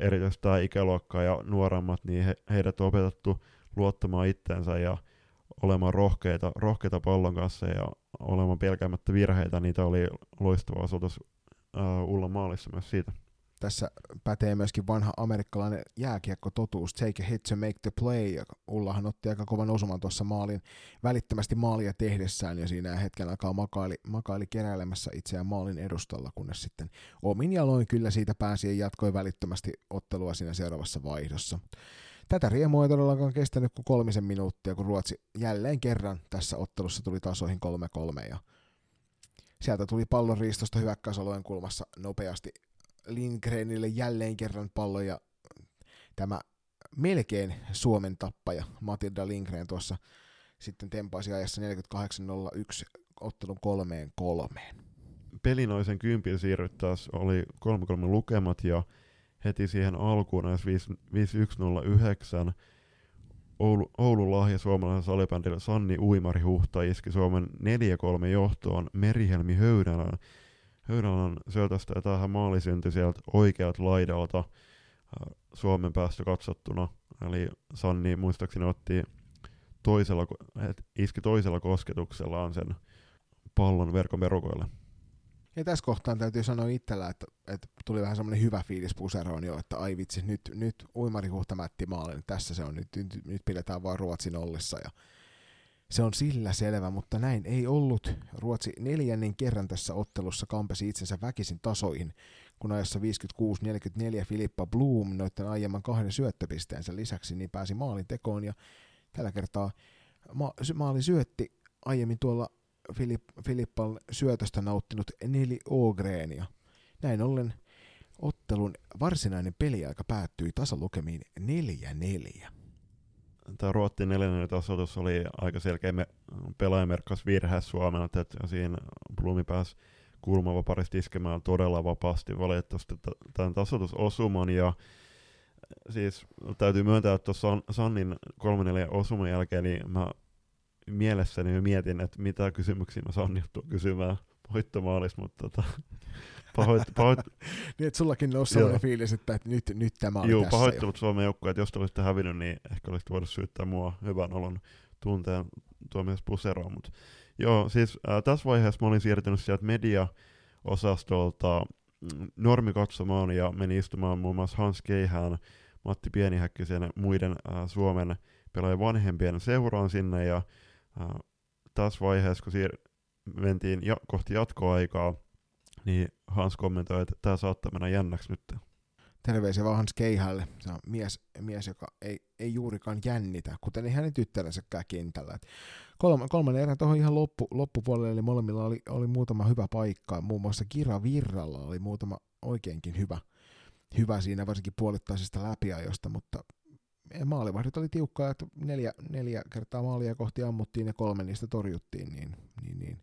S1: erityisesti tämä ikäluokka ja nuoremmat, niin he, heidät on opetettu luottamaan itteensä ja olemaan rohkeita, rohkeita pallon kanssa ja olemaan pelkäämättä virheitä. Niitä oli loistava osoitus uh, Ulla maalissa myös siitä.
S2: Tässä pätee myöskin vanha amerikkalainen jääkiekko-totuus, take a hit to make the play, ja Ullahan otti aika kovan osuman tuossa maalin välittömästi maalia tehdessään, ja siinä hetken aikaa makaili, makaili keräilemässä itseään maalin edustalla, kunnes sitten omin jaloin kyllä siitä pääsi ja jatkoi välittömästi ottelua siinä seuraavassa vaihdossa. Tätä riemua ei todellakaan kestänyt kuin kolmisen minuuttia, kun Ruotsi jälleen kerran tässä ottelussa tuli tasoihin 3-3 ja sieltä tuli pallon riistosta hyökkäysalueen kulmassa nopeasti Lindgrenille jälleen kerran pallo ja tämä melkein Suomen tappaja Matilda Lindgren tuossa sitten tempaisi ajassa 48.01 ottelun kolmeen kolmeen.
S1: Pelinoisen kympin siirryttäessä oli 3-3 lukemat ja heti siihen alkuun näissä 5109 Oulu, Oulun lahja suomalaisen salibändille Sanni Uimari Huhta iski Suomen 4-3 johtoon Merihelmi Höydälän Höydälän syötöstä ja tähän maali syntyi sieltä oikealta laidalta äh, Suomen päästä katsottuna. Eli Sanni muistaakseni otti toisella, iski toisella kosketuksellaan sen pallon verkon verukoille.
S2: Ja tässä kohtaa täytyy sanoa itsellä, että, että tuli vähän semmoinen hyvä fiilis puseroon jo, että ai vitsi, nyt, nyt uimari huhtamätti maalin, tässä se on, nyt, nyt, nyt pidetään vaan Ruotsin ollessa ja se on sillä selvä, mutta näin ei ollut. Ruotsi neljännen kerran tässä ottelussa kampesi itsensä väkisin tasoihin, kun ajassa 56-44 Filippa Bloom noiden aiemman kahden syöttöpisteensä lisäksi niin pääsi maalin tekoon ja tällä kertaa ma- maali syötti aiemmin tuolla Filip- Filippan syötöstä nauttinut Neli Ogreenia. Näin ollen ottelun varsinainen peliaika päättyi tasalukemiin 4-4
S1: tämä Ruotsin neljännen tasoitus oli aika selkeä me, pelaajamerkkas virhe Suomelta, että siinä Blumi pääsi kulmavaparista iskemään todella vapaasti valitettavasti tämän tasoitusosuman ja siis täytyy myöntää, että tuossa Sannin 3-4 osuman jälkeen niin mä mielessäni mietin, että mitä kysymyksiä mä Sanni kysymään voittomaalissa, mutta tota,
S2: Pahoit, *laughs* pahoit... niin, että sullakin nousi sellainen fiilis, että, että nyt, nyt tämä oli
S1: Joo,
S2: tässä
S1: pahoittelut Suomen joukkoja, että jos te olisitte hävinnyt, niin ehkä olisit voinut syyttää mua hyvän olon tunteen tuomies puseroon. Mutta joo, siis äh, tässä vaiheessa mä olin siirtynyt sieltä media-osastolta mm, normikatsomaan ja menin istumaan muun muassa Hans Keihään, Matti Pienihäkkisen ja muiden äh, Suomen pelaajien vanhempien seuraan sinne ja äh, tässä vaiheessa, kun siir- mentiin ja- kohti jatkoaikaa, niin Hans kommentoi, että tämä saattaa mennä jännäksi nyt.
S2: Terveisiä vaan Hans Keihälle. Se on mies, mies joka ei, ei juurikaan jännitä, kuten ei hänen tyttäränsäkään kentällä. kolme, kolmannen erän tuohon ihan loppu, loppupuolelle, eli molemmilla oli, oli muutama hyvä paikka. Muun muassa Kira Virralla oli muutama oikeinkin hyvä, hyvä siinä, varsinkin puolittaisesta läpiajosta, mutta maalivahdit oli tiukkaa, että neljä, neljä kertaa maalia kohti ammuttiin ja kolme niistä torjuttiin, niin, niin, niin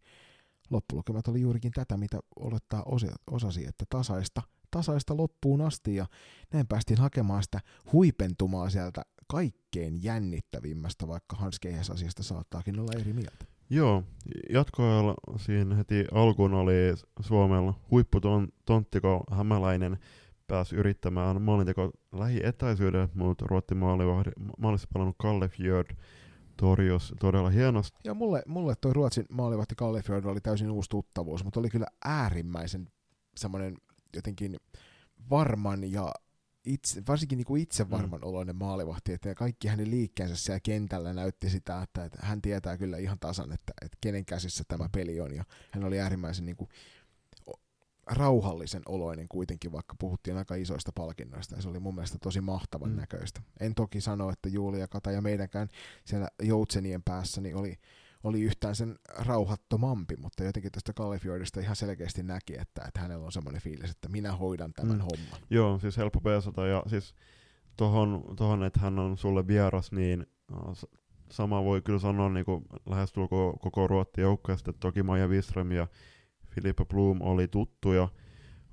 S2: loppulukemat oli juurikin tätä, mitä olettaa osasi, että tasaista, tasaista loppuun asti ja näin päästiin hakemaan sitä huipentumaa sieltä kaikkein jännittävimmästä, vaikka Hans Keihäs asiasta saattaakin olla eri mieltä.
S1: Joo, jatkoajalla siinä heti alkuun oli Suomella huipputonttiko Hämäläinen pääsi yrittämään maalinteko lähietäisyyden, mutta Ruotti maalissa palannut Kalle Fjörd torjus todella hienosti.
S2: Ja mulle, mulle toi Ruotsin maalivahti Kallefjord oli täysin uusi tuttavuus, mutta oli kyllä äärimmäisen semmoinen jotenkin varman ja itse, varsinkin niin kuin itsevarman mm. oloinen maalivahti, että kaikki hänen liikkeensä siellä kentällä näytti sitä, että, että hän tietää kyllä ihan tasan, että, että kenen käsissä tämä peli on, ja hän oli äärimmäisen niin kuin, rauhallisen oloinen kuitenkin, vaikka puhuttiin aika isoista palkinnoista, ja se oli mun mielestä tosi mahtavan mm. näköistä. En toki sano, että Julia Kata ja meidänkään siellä Joutsenien päässä niin oli, oli yhtään sen rauhattomampi, mutta jotenkin tästä Kallifjordista ihan selkeästi näki, että, että hänellä on semmoinen fiilis, että minä hoidan tämän mm. homman.
S1: Joo, siis helppo peesata, ja siis tohon, tohon, että hän on sulle vieras, niin sama voi kyllä sanoa niin kuin lähestulko koko Ruotti joukkueesta, toki Maja Wiström ja Filippa Bloom oli tuttuja,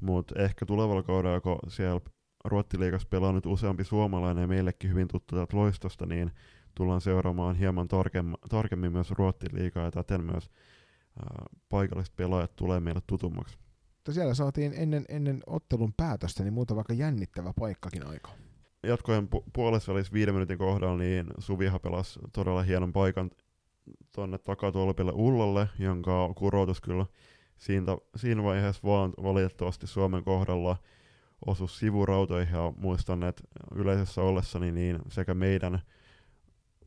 S1: mutta ehkä tulevalla kaudella, kun siellä Ruottiliigassa pelaa nyt useampi suomalainen ja meillekin hyvin tuttu täältä loistosta, niin tullaan seuraamaan hieman tarkemmin, tarkemmin myös Ruottiliigaa ja täten myös ää, paikalliset pelaajat tulee meille tutummaksi.
S2: Mutta siellä saatiin ennen, ennen ottelun päätöstä niin muuta vaikka jännittävä paikkakin aika.
S1: Jatkojen pu- puolessa välissä viiden minuutin kohdalla niin Suviha pelasi todella hienon paikan tuonne takatolpille Ullalle, jonka kuroutus kyllä siinä, siinä vaiheessa vaan valitettavasti Suomen kohdalla osu sivurautoihin ja muistan, että yleisössä ollessani niin sekä meidän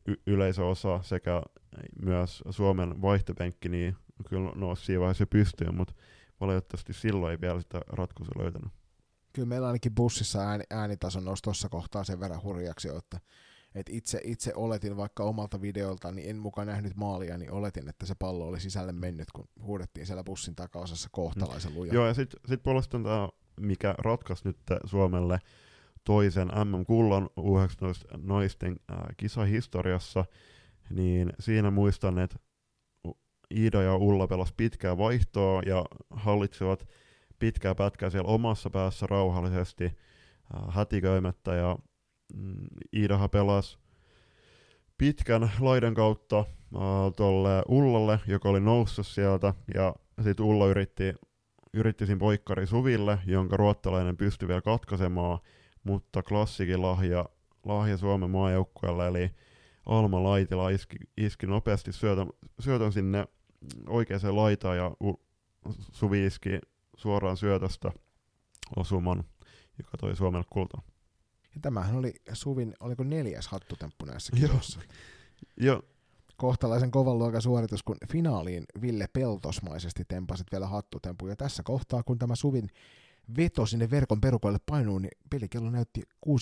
S1: y- yleisöosa sekä myös Suomen vaihtopenkki niin kyllä nousi siinä vaiheessa pystyyn, mutta valitettavasti silloin ei vielä sitä ratkaisua löytänyt.
S2: Kyllä meillä ainakin bussissa ääni, äänitaso nousi tuossa kohtaa sen verran hurjaksi, että et itse, itse oletin vaikka omalta videolta, niin en mukaan nähnyt maalia, niin oletin, että se pallo oli sisälle mennyt, kun huudettiin siellä bussin takaosassa kohtalaisen luja.
S1: Joo, ja sitten sit puolestaan tämä, mikä ratkaisi nyt Suomelle toisen MM-kullan U19 naisten äh, kisahistoriassa, niin siinä muistan, että Iida ja Ulla pelas pitkää vaihtoa ja hallitsevat pitkää pätkää siellä omassa päässä rauhallisesti äh, hätiköimättä ja mm, Iidahan pelasi pitkän laidan kautta äh, tolle Ullalle, joka oli noussut sieltä, ja sitten Ulla yritti, yritti siinä poikkari Suville, jonka ruottalainen pystyi vielä katkaisemaan, mutta klassikin lahja, lahja Suomen maajoukkueelle, eli Alma Laitila iski, iski nopeasti syötön, syötön sinne oikeaan laitaan, ja U, Suvi iski suoraan syötöstä osuman, joka toi Suomelle kultaa.
S2: Ja tämähän oli Suvin, oliko neljäs hattutemppu näissä kisoissa.
S1: Joo.
S2: Kohtalaisen kovan luokan suoritus, kun finaaliin Ville Peltosmaisesti tempasit vielä hattutempu. Ja tässä kohtaa, kun tämä Suvin veto sinne verkon perukoille painuu, niin pelikello näytti 66-30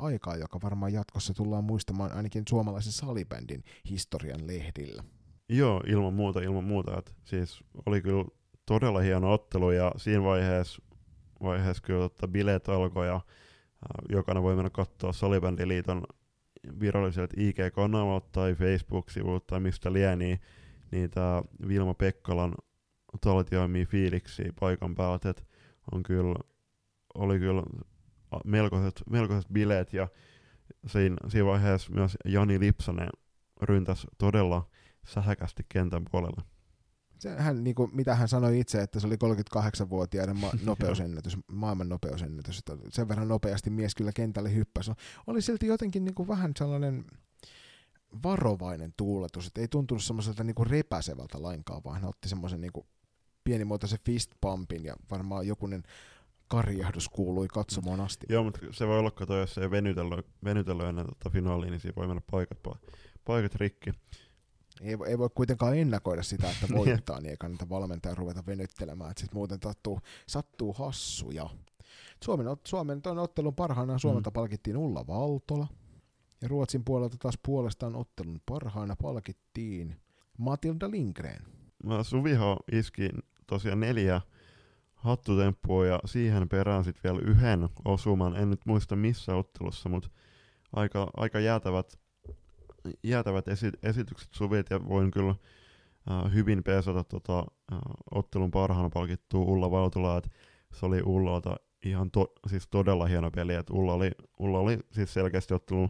S2: aikaa, joka varmaan jatkossa tullaan muistamaan ainakin suomalaisen salibändin historian lehdillä.
S1: Joo, ilman muuta, ilman muuta. Et siis oli kyllä todella hieno ottelu ja siinä vaiheessa, vaiheessa kyllä että bileet alkoi ja jokainen voi mennä katsoa Salibändiliiton viralliselta IG-kanavalta tai Facebook-sivulta tai mistä lienee, niin, niin tämä Vilma Pekkalan taltioimia fiiliksi paikan päältä, että on kyllä, oli kyllä melkoiset, melkoiset bileet ja siinä, siinä vaiheessa myös Jani Lipsanen ryntäsi todella sähäkästi kentän puolelle
S2: hän, niin kuin, mitä hän sanoi itse, että se oli 38-vuotiaiden ma- *laughs* nopeusennätys, maailman nopeusennätys. Että sen verran nopeasti mies kyllä kentälle hyppäsi. Oli silti jotenkin niin kuin vähän sellainen varovainen tuuletus, että ei tuntunut semmoiselta niin kuin repäsevältä lainkaan, vaan hän otti semmoisen niin pienimuotoisen fist pumpin ja varmaan jokunen karjahdus kuului katsomaan asti.
S1: Joo, mutta se voi olla, että jos ei venytellyt, venytellyt ennen tota finaaliin, niin siinä voi mennä paikat, paikat rikki.
S2: Ei, ei voi kuitenkaan ennakoida sitä, että *laughs* voittaa, niin ei kannata valmentaja ruveta venyttelemään, että sit muuten sattuu, sattuu hassuja. Suomen, Suomen tuon ottelun parhaana Suomelta mm. palkittiin Ulla Valtola, ja Ruotsin puolelta taas puolestaan ottelun parhaana palkittiin Matilda Lindgren.
S1: Mä Suviho iski tosiaan neljä hattutemppua ja siihen perään sitten vielä yhden osuman. En nyt muista missä ottelussa, mutta aika, aika jäätävät jäätävät esi- esitykset suvit ja voin kyllä äh, hyvin pesata tota, äh, ottelun parhaana palkittua Ulla Valtulaa, että se oli Ullalta ihan to, siis todella hieno peli, että Ulla oli, Ulla oli siis selkeästi ottelun,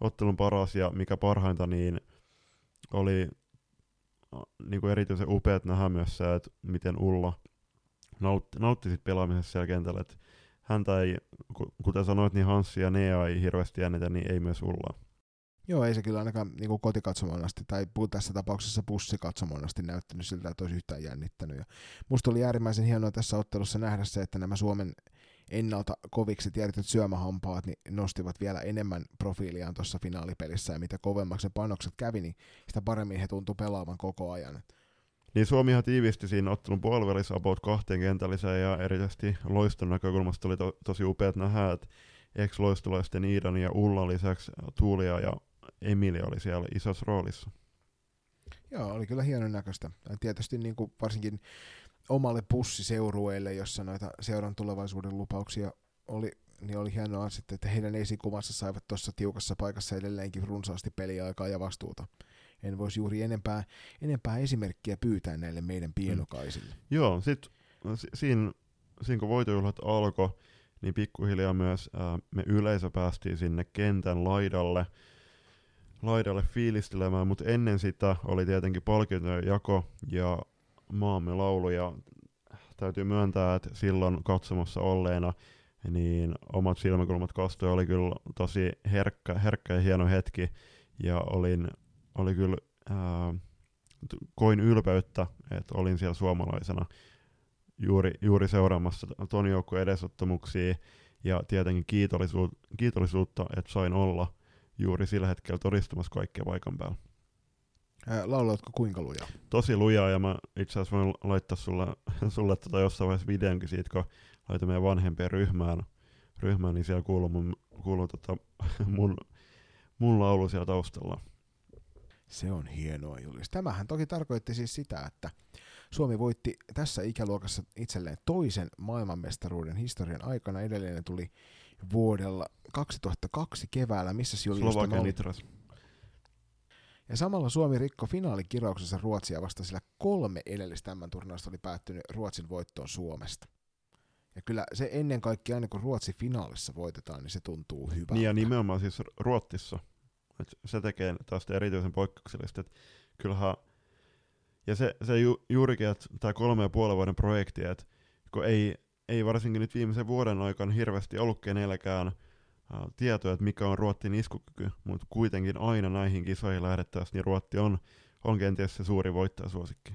S1: ottelun paras ja mikä parhainta, niin oli niin kuin erityisen upeat nähdä myös se, että miten Ulla nautti, nautti sit pelaamisessa siellä kentällä, että häntä ei, kuten sanoit, niin Hanssi ja Nea ei hirveästi jännitä, niin ei myös Ullaa.
S2: Joo, ei se kyllä ainakaan niin kuin asti, tai tässä tapauksessa bussikatsomoon asti näyttänyt siltä, että olisi yhtään jännittänyt. Ja musta oli äärimmäisen hienoa tässä ottelussa nähdä se, että nämä Suomen ennalta koviksi tiedetyt syömähampaat niin nostivat vielä enemmän profiiliaan tuossa finaalipelissä, ja mitä kovemmaksi se panokset kävi, niin sitä paremmin he tuntu pelaavan koko ajan.
S1: Niin Suomihan tiivisti siinä ottelun puolivälissä about kahteen kentälliseen ja erityisesti loiston näkökulmasta oli to, tosi upeat nähdä, että ex-loistolaisten Iidan ja Ulla lisäksi Tuulia ja Emilia oli siellä isossa roolissa.
S2: Joo, oli kyllä hienon näköistä. Tietysti niin kuin varsinkin omalle pussiseurueelle, jossa noita seuran tulevaisuuden lupauksia oli, niin oli hienoa sitten, että heidän esikuvansa saivat tuossa tiukassa paikassa edelleenkin runsaasti peliaikaa ja vastuuta. En voisi juuri enempää, enempää esimerkkiä pyytää näille meidän pienokaisille. Mm.
S1: Joo, sitten siinä, siinä kun voitojuhlat alkoi, niin pikkuhiljaa myös ää, me yleisö päästiin sinne kentän laidalle, laidalle fiilistelemään, mutta ennen sitä oli tietenkin palkintojen jako ja maamme laulu, ja täytyy myöntää, että silloin katsomassa olleena niin omat silmäkulmat kastoi oli kyllä tosi herkkä, herkkä ja hieno hetki, ja olin, oli kyllä, ää, koin ylpeyttä, että olin siellä suomalaisena juuri, juuri seuraamassa ton joukkueen edesottamuksia, ja tietenkin kiitollisuut, kiitollisuutta, että sain olla juuri sillä hetkellä todistamassa kaikkea paikan päällä.
S2: Laulatko kuinka lujaa?
S1: Tosi lujaa, ja mä itse asiassa voin laittaa sulle, *laughs* sulle tota jossain vaiheessa videonkin siitä, kun laitoin meidän vanhempien ryhmään, ryhmään niin siellä kuuluu mun, kuuluu tota, *laughs* mun, mun laulu siellä taustalla.
S2: Se on hienoa, Julius. Tämähän toki tarkoitti siis sitä, että Suomi voitti tässä ikäluokassa itselleen toisen maailmanmestaruuden historian aikana. Edellinen tuli vuodella 2002 keväällä, missä Julius
S1: Slovakia Nitras.
S2: Ja samalla Suomi rikko finaalikirauksessa Ruotsia vasta, sillä kolme edellistä tämän turnausta oli päättynyt Ruotsin voittoon Suomesta. Ja kyllä se ennen kaikkea aina kun Ruotsi finaalissa voitetaan, niin se tuntuu hyvältä.
S1: Niin ja nimenomaan siis Ruotsissa. Et se tekee tästä erityisen poikkeuksellista. Et kyllähän, ja se, se ju, juurikin, että tämä kolme ja puolen vuoden projekti, että kun ei, ei varsinkin nyt viimeisen vuoden aikana hirveästi ollut kenelläkään – tietoa, että mikä on Ruotsin iskukyky, mutta kuitenkin aina näihin kisoihin lähdettäessä, niin Ruotti on, on kenties se suuri voittajasuosikki.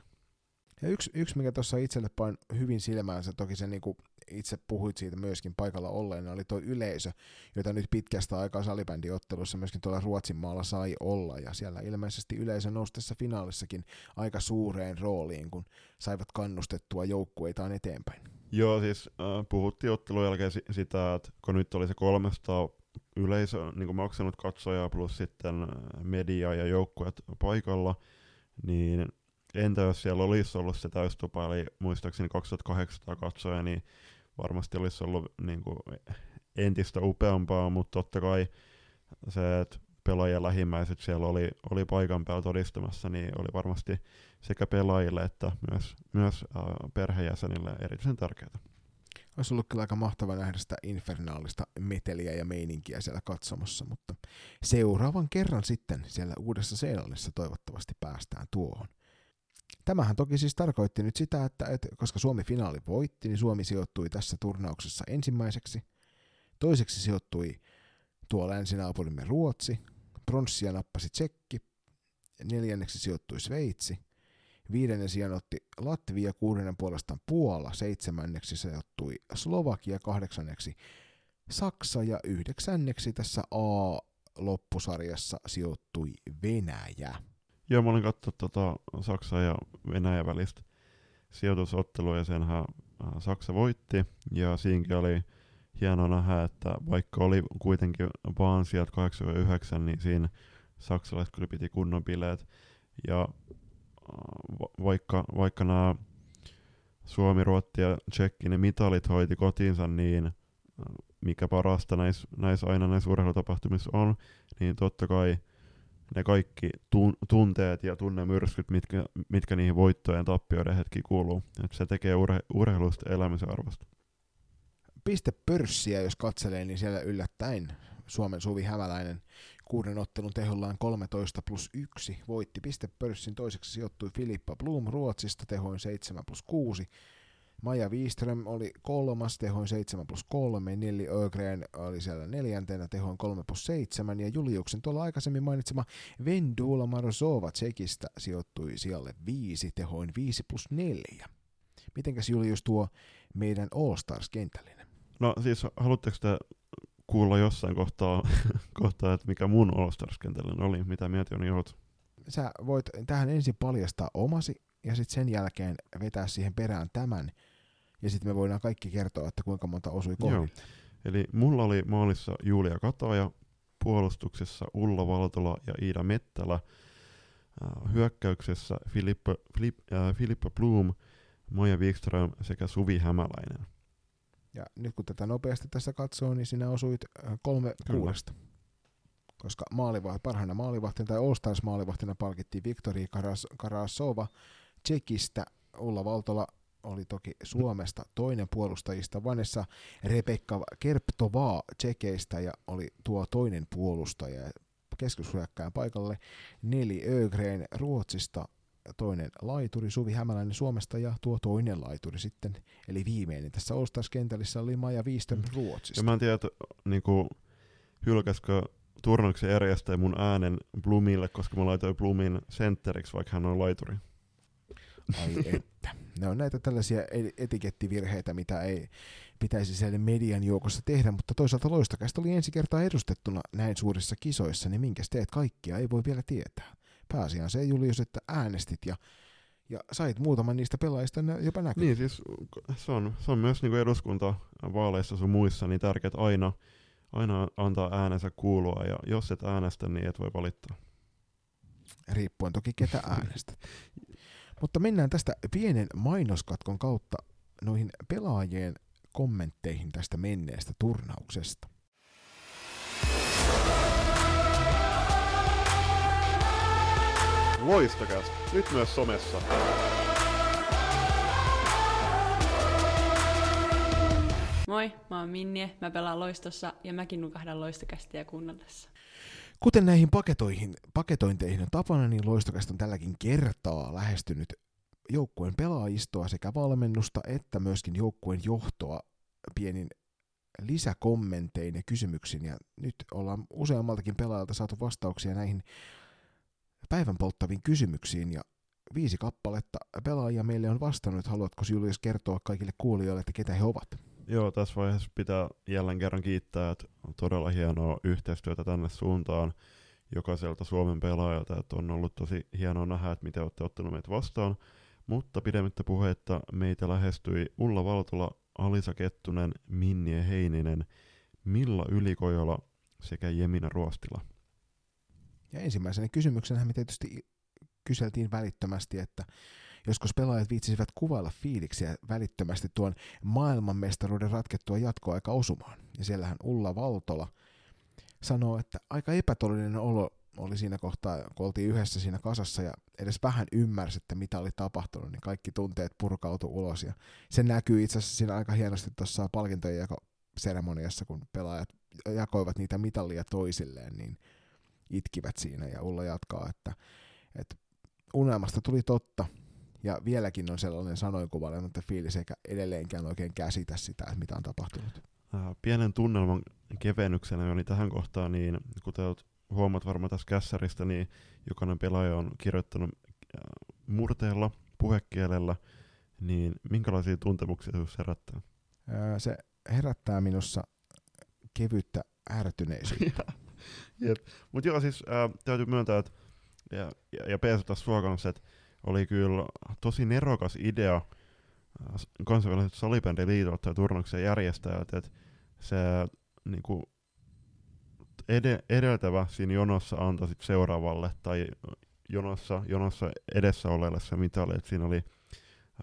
S2: Ja yksi, yksi mikä tuossa itselle pain hyvin silmäänsä, toki se niinku itse puhuit siitä myöskin paikalla olleen, oli tuo yleisö, jota nyt pitkästä aikaa salibändiottelussa myöskin tuolla Ruotsin maalla sai olla, ja siellä ilmeisesti yleisö nousi tässä finaalissakin aika suureen rooliin, kun saivat kannustettua joukkueitaan eteenpäin.
S1: Joo, siis äh, puhuttiin ottelun jälkeen si- sitä, että kun nyt oli se 300 yleisö niin kuin maksanut katsojaa plus sitten media ja joukkueet paikalla, niin entä jos siellä olisi ollut se täystupa, eli muistaakseni 2800 katsoja, niin varmasti olisi ollut niin kuin, entistä upeampaa, mutta totta kai se, että pelaajien lähimmäiset siellä oli, oli paikan päällä todistamassa, niin oli varmasti sekä pelaajille että myös, myös äh, perheenjäsenille erityisen tärkeää.
S2: Olisi ollut kyllä aika mahtava nähdä sitä infernaalista meteliä ja meininkiä siellä katsomassa, mutta seuraavan kerran sitten siellä Uudessa Seelannissa toivottavasti päästään tuohon. Tämähän toki siis tarkoitti nyt sitä, että, että koska Suomi finaali voitti, niin Suomi sijoittui tässä turnauksessa ensimmäiseksi. Toiseksi sijoittui tuo länsinaapurimme Ruotsi, pronssia nappasi Tsekki, neljänneksi sijoittui Sveitsi, viidennen sijan otti Latvia, kuudennen puolestaan Puola, seitsemänneksi sijoittui Slovakia, kahdeksanneksi Saksa ja yhdeksänneksi tässä A-loppusarjassa sijoittui Venäjä.
S1: Joo, mä olin katsonut tota Saksa ja Venäjä välistä sijoitusottelua ja senhän äh, Saksa voitti ja siinäkin oli hienoa nähdä, että vaikka oli kuitenkin vaan sieltä 89, niin siinä saksalaiset kyllä piti kunnon bileet. Ja äh, vaikka, vaikka nämä Suomi, Ruotti ja Tsekki ne mitalit hoiti kotiinsa, niin äh, mikä parasta näissä näis aina näissä urheilutapahtumissa on, niin totta kai ne kaikki tun- tunteet ja tunnemyrskyt, mitkä, mitkä niihin voittojen tappioiden hetki kuuluu. Et se tekee urhe- urheilusta elämisen arvosta
S2: pistepörssiä, jos katselee, niin siellä yllättäen Suomen Suvi Hämäläinen kuuden ottelun tehollaan 13 plus 1 voitti pistepörssin. Toiseksi sijoittui Filippa Blum Ruotsista tehoin 7 plus 6. Maja Wieström oli kolmas tehoin 7 plus 3, Nilli Ögren oli siellä neljäntenä tehoin 3 plus 7 ja Juliuksen tuolla aikaisemmin mainitsema Vendula Marozova Tsekistä sijoittui sijalle 5 tehoin 5 plus 4. Mitenkäs Julius tuo meidän All Stars kentällinen?
S1: No siis haluatteko te kuulla jossain kohtaa, *laughs* kohtaa että mikä mun all oli, mitä mieltä on oot?
S2: Sä voit tähän ensin paljastaa omasi ja sitten sen jälkeen vetää siihen perään tämän ja sitten me voidaan kaikki kertoa, että kuinka monta osui kohdille.
S1: Eli mulla oli maalissa Julia Kataja, puolustuksessa Ulla Valtola ja Iida Mettälä, äh, hyökkäyksessä Filippa, Filip, äh, Filippa Bloom, Maja Wikström sekä Suvi Hämäläinen.
S2: Ja nyt kun tätä nopeasti tässä katsoo, niin sinä osuit kolme Kyllä. kuudesta. Koska maalivaht, parhaana maalivahtina tai All maalivahtina palkittiin Viktori Karas, Karasova Tsekistä, Ulla Valtola oli toki Suomesta toinen puolustajista, Vanessa Rebekka Kerptovaa Tsekeistä ja oli tuo toinen puolustaja keskushyökkään paikalle. Neli Ögren Ruotsista, toinen laituri Suvi Hämäläinen Suomesta ja tuo toinen laituri sitten, eli viimeinen tässä Ostars-kentälissä oli Maja Viistön mm. Ruotsista.
S1: Ja mä en tiedä, että niinku, hylkäskö turnauksen järjestäjä mun äänen Blumille, koska mä laitoin Blumin sentteriksi, vaikka hän on laituri.
S2: Ai että. Ne on näitä tällaisia etikettivirheitä, mitä ei pitäisi siellä median joukossa tehdä, mutta toisaalta loistokästä oli ensi kertaa edustettuna näin suurissa kisoissa, niin minkä teet kaikkia ei voi vielä tietää. Pääasiaan se, Julius, että äänestit ja ja sait muutaman niistä pelaajista jopa näkyä.
S1: Niin, siis se on, se on myös niin eduskuntavaaleissa sun muissa niin tärkeää aina, aina antaa äänensä kuulua, ja jos et äänestä, niin et voi valittaa.
S2: Riippuen toki ketä *laughs* äänestät. Mutta mennään tästä pienen mainoskatkon kautta noihin pelaajien kommentteihin tästä menneestä turnauksesta.
S1: Loistakas, nyt myös somessa.
S5: Moi, mä oon Minnie, mä pelaan Loistossa ja mäkin nukahdan Loistokästiä kuunnellessa.
S2: Kuten näihin paketoihin, paketointeihin on tapana, niin Loistokästä on tälläkin kertaa lähestynyt joukkueen pelaajistoa sekä valmennusta että myöskin joukkueen johtoa pienin lisäkommentein ja kysymyksin. Ja nyt ollaan useammaltakin pelaajalta saatu vastauksia näihin päivän polttaviin kysymyksiin ja viisi kappaletta pelaajia meille on vastannut. Haluatko Julius kertoa kaikille kuulijoille, että ketä he ovat?
S1: Joo, tässä vaiheessa pitää jälleen kerran kiittää, että on todella hienoa yhteistyötä tänne suuntaan jokaiselta Suomen pelaajalta, että on ollut tosi hienoa nähdä, että miten olette ottanut meitä vastaan. Mutta pidemmittä puhetta meitä lähestyi Ulla Valtola, Alisa Kettunen, Minnie Heininen, Milla Ylikojola sekä Jemina Ruostila.
S2: Ja ensimmäisenä kysymyksenä me tietysti kyseltiin välittömästi, että joskus pelaajat viitsisivät kuvailla fiiliksiä välittömästi tuon maailmanmestaruuden ratkettua jatkoaika osumaan. Ja siellähän Ulla Valtola sanoo, että aika epätodellinen olo oli siinä kohtaa, kun oltiin yhdessä siinä kasassa ja edes vähän ymmärsi, että mitä oli tapahtunut, niin kaikki tunteet purkautu ulos. Ja se näkyy itse asiassa siinä aika hienosti tuossa palkintojen jako seremoniassa, kun pelaajat jakoivat niitä mitallia toisilleen, niin itkivät siinä ja Ulla jatkaa, että, että unelmasta tuli totta ja vieläkin on sellainen sanoinkuvailematta fiilis eikä edelleenkään oikein käsitä sitä, että mitä on tapahtunut.
S1: Pienen tunnelman kevennyksenä oli tähän kohtaan, niin kuten olet huomaat varmaan tässä kässäristä, niin jokainen pelaaja on kirjoittanut murteella, puhekielellä, niin minkälaisia tuntemuksia se herättää?
S2: Se herättää minussa kevyttä ärtyneisyyttä. *laughs* *laughs*
S1: Mutta joo, siis äh, täytyy myöntää, että ja, ja, ja peesata sua kanssa, että oli kyllä tosi nerokas idea äh, kansainväliset salibändiliitot tai turnauksen järjestäjät, että se niinku, ed- edeltävä siinä jonossa antoi sit seuraavalle tai jonossa, jonossa edessä oleelle se mitali, että siinä oli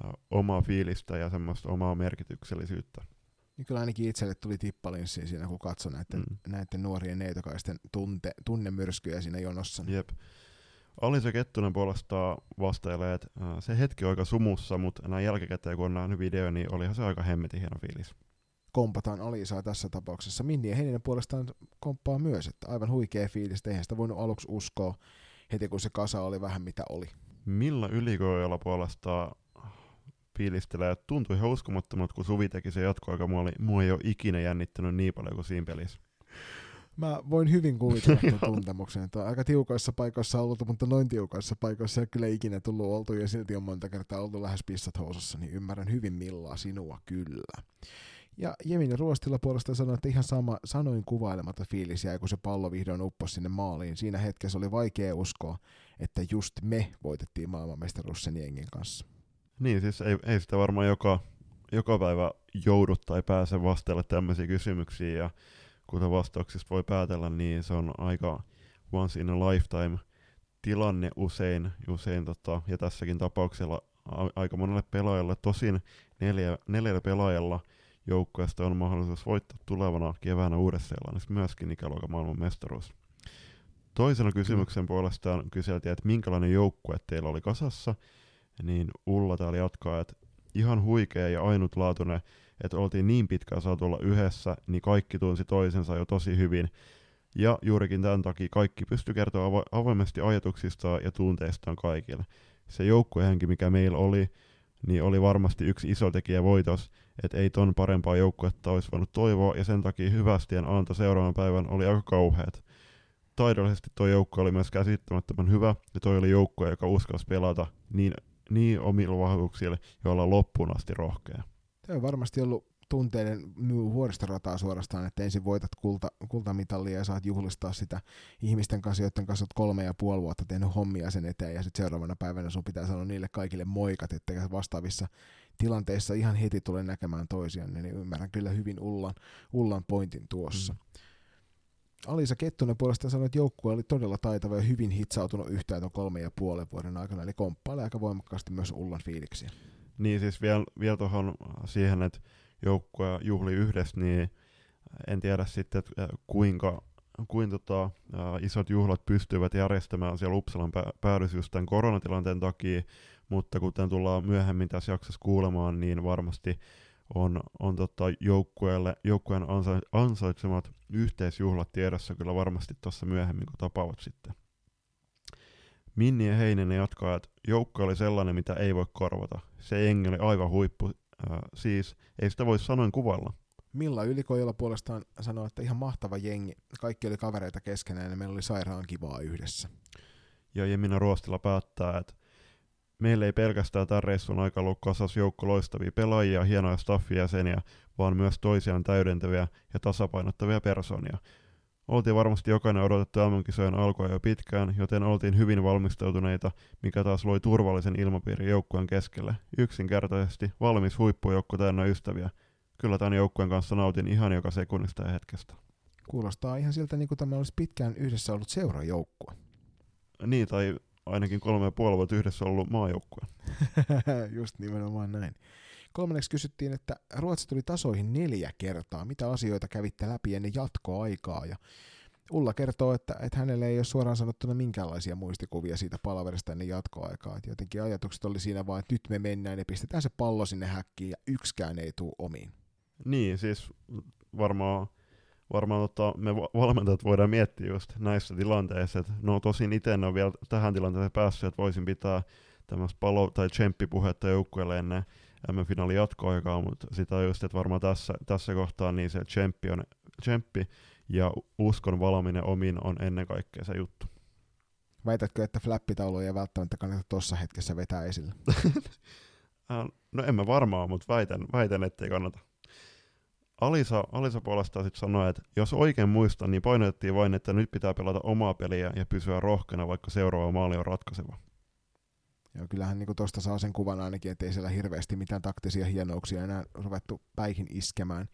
S1: uh, omaa fiilistä ja semmoista omaa merkityksellisyyttä.
S2: Niin kyllä ainakin itselle tuli tippalinssi siinä, kun katsoi näiden, mm. näiden nuorien neitokaisten tunte, tunnemyrskyjä siinä jonossa.
S1: Jep. Alisa Kettunen puolestaan vastailee, että uh, se hetki on aika sumussa, mutta näin jälkikäteen kun on nähnyt video, niin olihan se aika hemmetin hieno fiilis
S2: kompataan Alisaa tässä tapauksessa. Minni ja Heininen puolestaan komppaa myös, että aivan huikea fiilis, eihän sitä voinut aluksi uskoa heti kun se kasa oli vähän mitä oli.
S1: Milla Ylikoijalla puolestaan fiilistelee, tuntui ihan uskomattomalta, kun Suvi teki se jatkoaika. Mua, oli, mua ei ole ikinä jännittänyt niin paljon kuin siinä pelissä.
S2: Mä voin hyvin kuvitella *laughs* tuon tuntemuksen, että on aika tiukoissa paikoissa ollut, mutta noin tiukoissa paikoissa ei kyllä ikinä tullut oltu ja silti on monta kertaa oltu lähes pissat housussa, niin ymmärrän hyvin millaa sinua kyllä. Ja Jemini Ruostilla puolesta sanoi, että ihan sama sanoin kuvailematta fiilis jäi, kun se pallo vihdoin upposi sinne maaliin. Siinä hetkessä oli vaikea uskoa, että just me voitettiin maailmanmestaruus sen jengin kanssa.
S1: Niin, siis ei, ei sitä varmaan joka, joka päivä joudu tai pääse vastaille tämmöisiä kysymyksiä, ja kuten vastauksista voi päätellä, niin se on aika once in a lifetime tilanne usein, usein tota, ja tässäkin tapauksella a- aika monelle pelaajalle, tosin neljä, neljällä pelaajalla joukkueesta on mahdollisuus voittaa tulevana keväänä Uudessa-Seelannissa myöskin ikäluokan maailman mestaruus. Toisena kysymyksen puolestaan kyseltiin, että minkälainen joukkue teillä oli kasassa, niin Ulla täällä jatkaa, että ihan huikea ja ainutlaatuinen, että oltiin niin pitkään saatu olla yhdessä, niin kaikki tunsi toisensa jo tosi hyvin. Ja juurikin tämän takia kaikki pystyi kertoa avo- avoimesti ajatuksistaan ja tunteistaan kaikille. Se joukkuehenki, mikä meillä oli, niin oli varmasti yksi iso tekijä voitos, että ei ton parempaa joukkuetta olisi voinut toivoa, ja sen takia hyvästien anto seuraavan päivän oli aika kauheat. Taidollisesti tuo joukkue oli myös käsittämättömän hyvä, ja toi oli joukkue, joka uskalsi pelata niin, niin omilla vahvuuksilla, joilla loppuun asti rohkea.
S2: Tämä on varmasti ollut tunteiden vuoristorataa suorastaan, että ensin voitat kulta, kultamitalia ja saat juhlistaa sitä ihmisten kanssa, joiden kanssa olet kolme ja puoli vuotta tehnyt hommia sen eteen, ja sitten seuraavana päivänä sun pitää sanoa niille kaikille moikat, että vastaavissa tilanteissa ihan heti tulee näkemään toisiaan, niin ymmärrän kyllä hyvin Ullan, Ullan pointin tuossa. Mm. Alisa Kettunen puolestaan sanoi, että joukkue oli todella taitava ja hyvin hitsautunut yhtään tuon kolme ja puolen vuoden aikana, eli komppailee aika voimakkaasti myös Ullan fiiliksiä.
S1: Niin siis vielä viel tuohon siihen, että joukkue juhli yhdessä, niin en tiedä sitten, että kuinka, kuinka tota, isot juhlat pystyvät järjestämään siellä Uppsalan päädys just tämän koronatilanteen takia, mutta kuten tullaan myöhemmin tässä jaksossa kuulemaan, niin varmasti on, on tota joukkueelle, joukkueen ansa, ansaitsemat yhteisjuhlat tiedossa kyllä varmasti tuossa myöhemmin, kun tapaavat sitten. Minni ja Heinen jatkaa, että joukko oli sellainen, mitä ei voi korvata. Se jengi oli aivan huippu, äh, siis ei sitä voi sanoin kuvailla.
S2: Milla Ylikojola puolestaan sanoi, että ihan mahtava jengi. Kaikki oli kavereita keskenään ja meillä oli sairaan kivaa yhdessä.
S1: Ja Jemina Ruostila päättää, että meillä ei pelkästään tämän reissun aikana ollut kasas joukko loistavia pelaajia, hienoja staffijäseniä, vaan myös toisiaan täydentäviä ja tasapainottavia persoonia. Oltiin varmasti jokainen odotettu MM-kisojen alkua jo pitkään, joten oltiin hyvin valmistautuneita, mikä taas loi turvallisen ilmapiirin joukkueen keskelle. Yksinkertaisesti valmis huippujoukko täynnä ystäviä. Kyllä tämän joukkueen kanssa nautin ihan joka sekunnista ja hetkestä.
S2: Kuulostaa ihan siltä, niin kuin tämä olisi pitkään yhdessä ollut seurajoukkue.
S1: Niin, tai ainakin kolme ja puoli vuotta yhdessä ollut maajoukkue. *laughs*
S2: Just nimenomaan näin. Kolmanneksi kysyttiin, että Ruotsi tuli tasoihin neljä kertaa. Mitä asioita kävitte läpi ennen jatkoaikaa? Ja Ulla kertoo, että, että hänelle ei ole suoraan sanottuna minkäänlaisia muistikuvia siitä palaverista ennen jatkoaikaa. Että jotenkin ajatukset oli siinä vaan, että nyt me mennään ja pistetään se pallo sinne häkkiin ja yksikään ei tule omiin.
S1: Niin, siis varmaan varmaan tota, me valmentajat voidaan miettiä just näissä tilanteissa, että no tosin itse en ole vielä tähän tilanteeseen päässyt, että voisin pitää tämmöistä palo- tai tsemppipuhetta joukkueelle ennen M-finaalin jatkoaikaa, mutta sitä on just, että varmaan tässä, tässä kohtaa niin se tsemppi on tsemppi ja uskon valaminen omiin on ennen kaikkea se juttu.
S2: Väitätkö, että flappitauluja ei välttämättä kannata tuossa hetkessä vetää esille? *laughs*
S1: no en mä varmaan, mutta väitän, väitän ettei kannata. Alisa, Alisa puolestaan sitten sanoi, että jos oikein muistan, niin painotettiin vain, että nyt pitää pelata omaa peliä ja pysyä rohkeana, vaikka seuraava maali on ratkaiseva.
S2: Joo, kyllähän niin tuosta saa sen kuvan ainakin, että ei siellä hirveästi mitään taktisia hienouksia enää ruvettu päihin iskemään.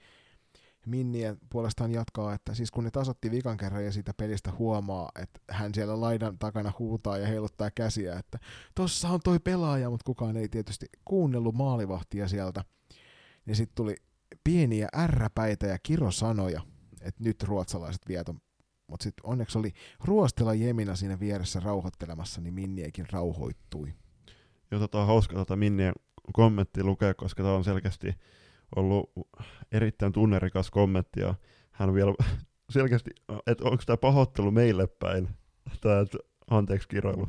S2: Minniä puolestaan jatkaa, että siis kun ne tasotti vikan kerran ja siitä pelistä huomaa, että hän siellä laidan takana huutaa ja heiluttaa käsiä, että tossa on toi pelaaja, mutta kukaan ei tietysti kuunnellut maalivahtia sieltä. Ja sitten tuli pieniä ärräpäitä ja kirosanoja, että nyt ruotsalaiset vieton. Mutta sitten onneksi oli Ruostela Jemina siinä vieressä rauhoittelemassa, niin Minniekin rauhoittui.
S1: Joo, tota on hauska tota Minnien kommentti lukea, koska tämä on selkeästi ollut erittäin tunnerikas kommentti, ja hän vielä *laughs* selkeästi, että onko tämä pahoittelu meille päin, tämä anteeksi kiroilu.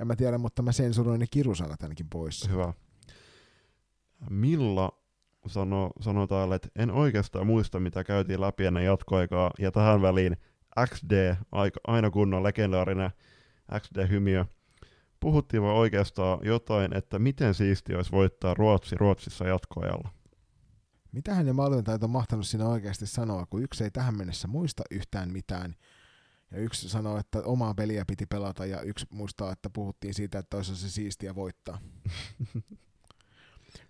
S2: En mä tiedä, mutta mä sensuroin ne kirusanat ainakin pois.
S1: Hyvä. Milla sano, täällä, että en oikeastaan muista, mitä käytiin läpi ennen jatkoaikaa, ja tähän väliin XD, aina kunnon legendaarinen XD-hymiö. Puhuttiin vaan oikeastaan jotain, että miten siisti olisi voittaa Ruotsi Ruotsissa jatkoajalla.
S2: Mitähän ne maalintajat on mahtanut siinä oikeasti sanoa, kun yksi ei tähän mennessä muista yhtään mitään, ja yksi sanoo, että omaa peliä piti pelata, ja yksi muistaa, että puhuttiin siitä, että olisi se siistiä voittaa. *laughs*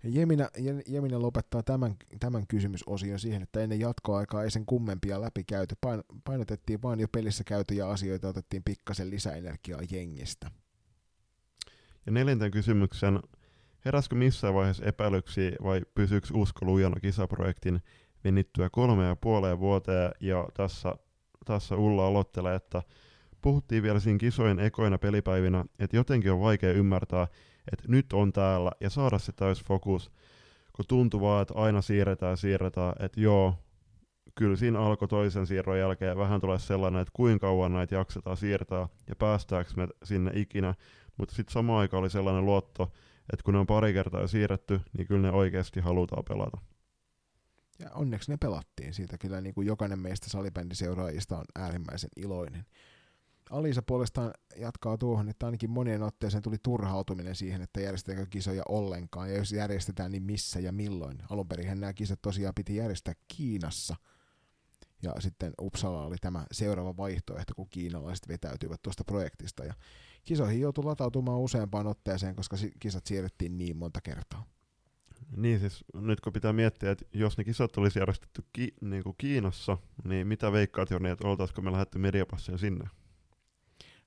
S2: Jemina, Jemina lopettaa tämän, tämän kysymysosion siihen, että ennen jatkoaikaa ei sen kummempia läpikäyty. Pain, painotettiin vain jo pelissä käytyjä asioita, otettiin pikkasen lisäenergiaa jengistä.
S1: Ja neljänten kysymyksen, heräskö missään vaiheessa epäilyksiä vai pysyykö usko lujana kisaprojektin venittyä kolme ja puoleen vuoteen ja tässä, tässä Ulla aloittelee, että puhuttiin vielä siinä kisojen ekoina pelipäivinä, että jotenkin on vaikea ymmärtää, että nyt on täällä ja saada se täys fokus, kun tuntuu vaan, että aina siirretään siirretään, että joo, kyllä siinä alkoi toisen siirron jälkeen vähän tulee sellainen, että kuinka kauan näitä jaksetaan siirtää ja päästäänkö me sinne ikinä, mutta sitten samaan aikaan oli sellainen luotto, että kun ne on pari kertaa jo siirretty, niin kyllä ne oikeasti halutaan pelata.
S2: Ja onneksi ne pelattiin. Siitä kyllä niin kuin jokainen meistä salibändiseuraajista on äärimmäisen iloinen. Alisa puolestaan jatkaa tuohon, että ainakin monien otteeseen tuli turhautuminen siihen, että järjestetäänkö kisoja ollenkaan, ja jos järjestetään, niin missä ja milloin. Alun perin nämä kisat tosiaan piti järjestää Kiinassa, ja sitten Uppsala oli tämä seuraava vaihtoehto, kun kiinalaiset vetäytyivät tuosta projektista, ja kisoihin joutui latautumaan useampaan otteeseen, koska kisat siirrettiin niin monta kertaa.
S1: Niin siis nyt kun pitää miettiä, että jos ne kisat olisi järjestetty ki- niin kuin Kiinassa, niin mitä veikkaat jo niin, että oltaisiko me lähdetty mediapassia sinne?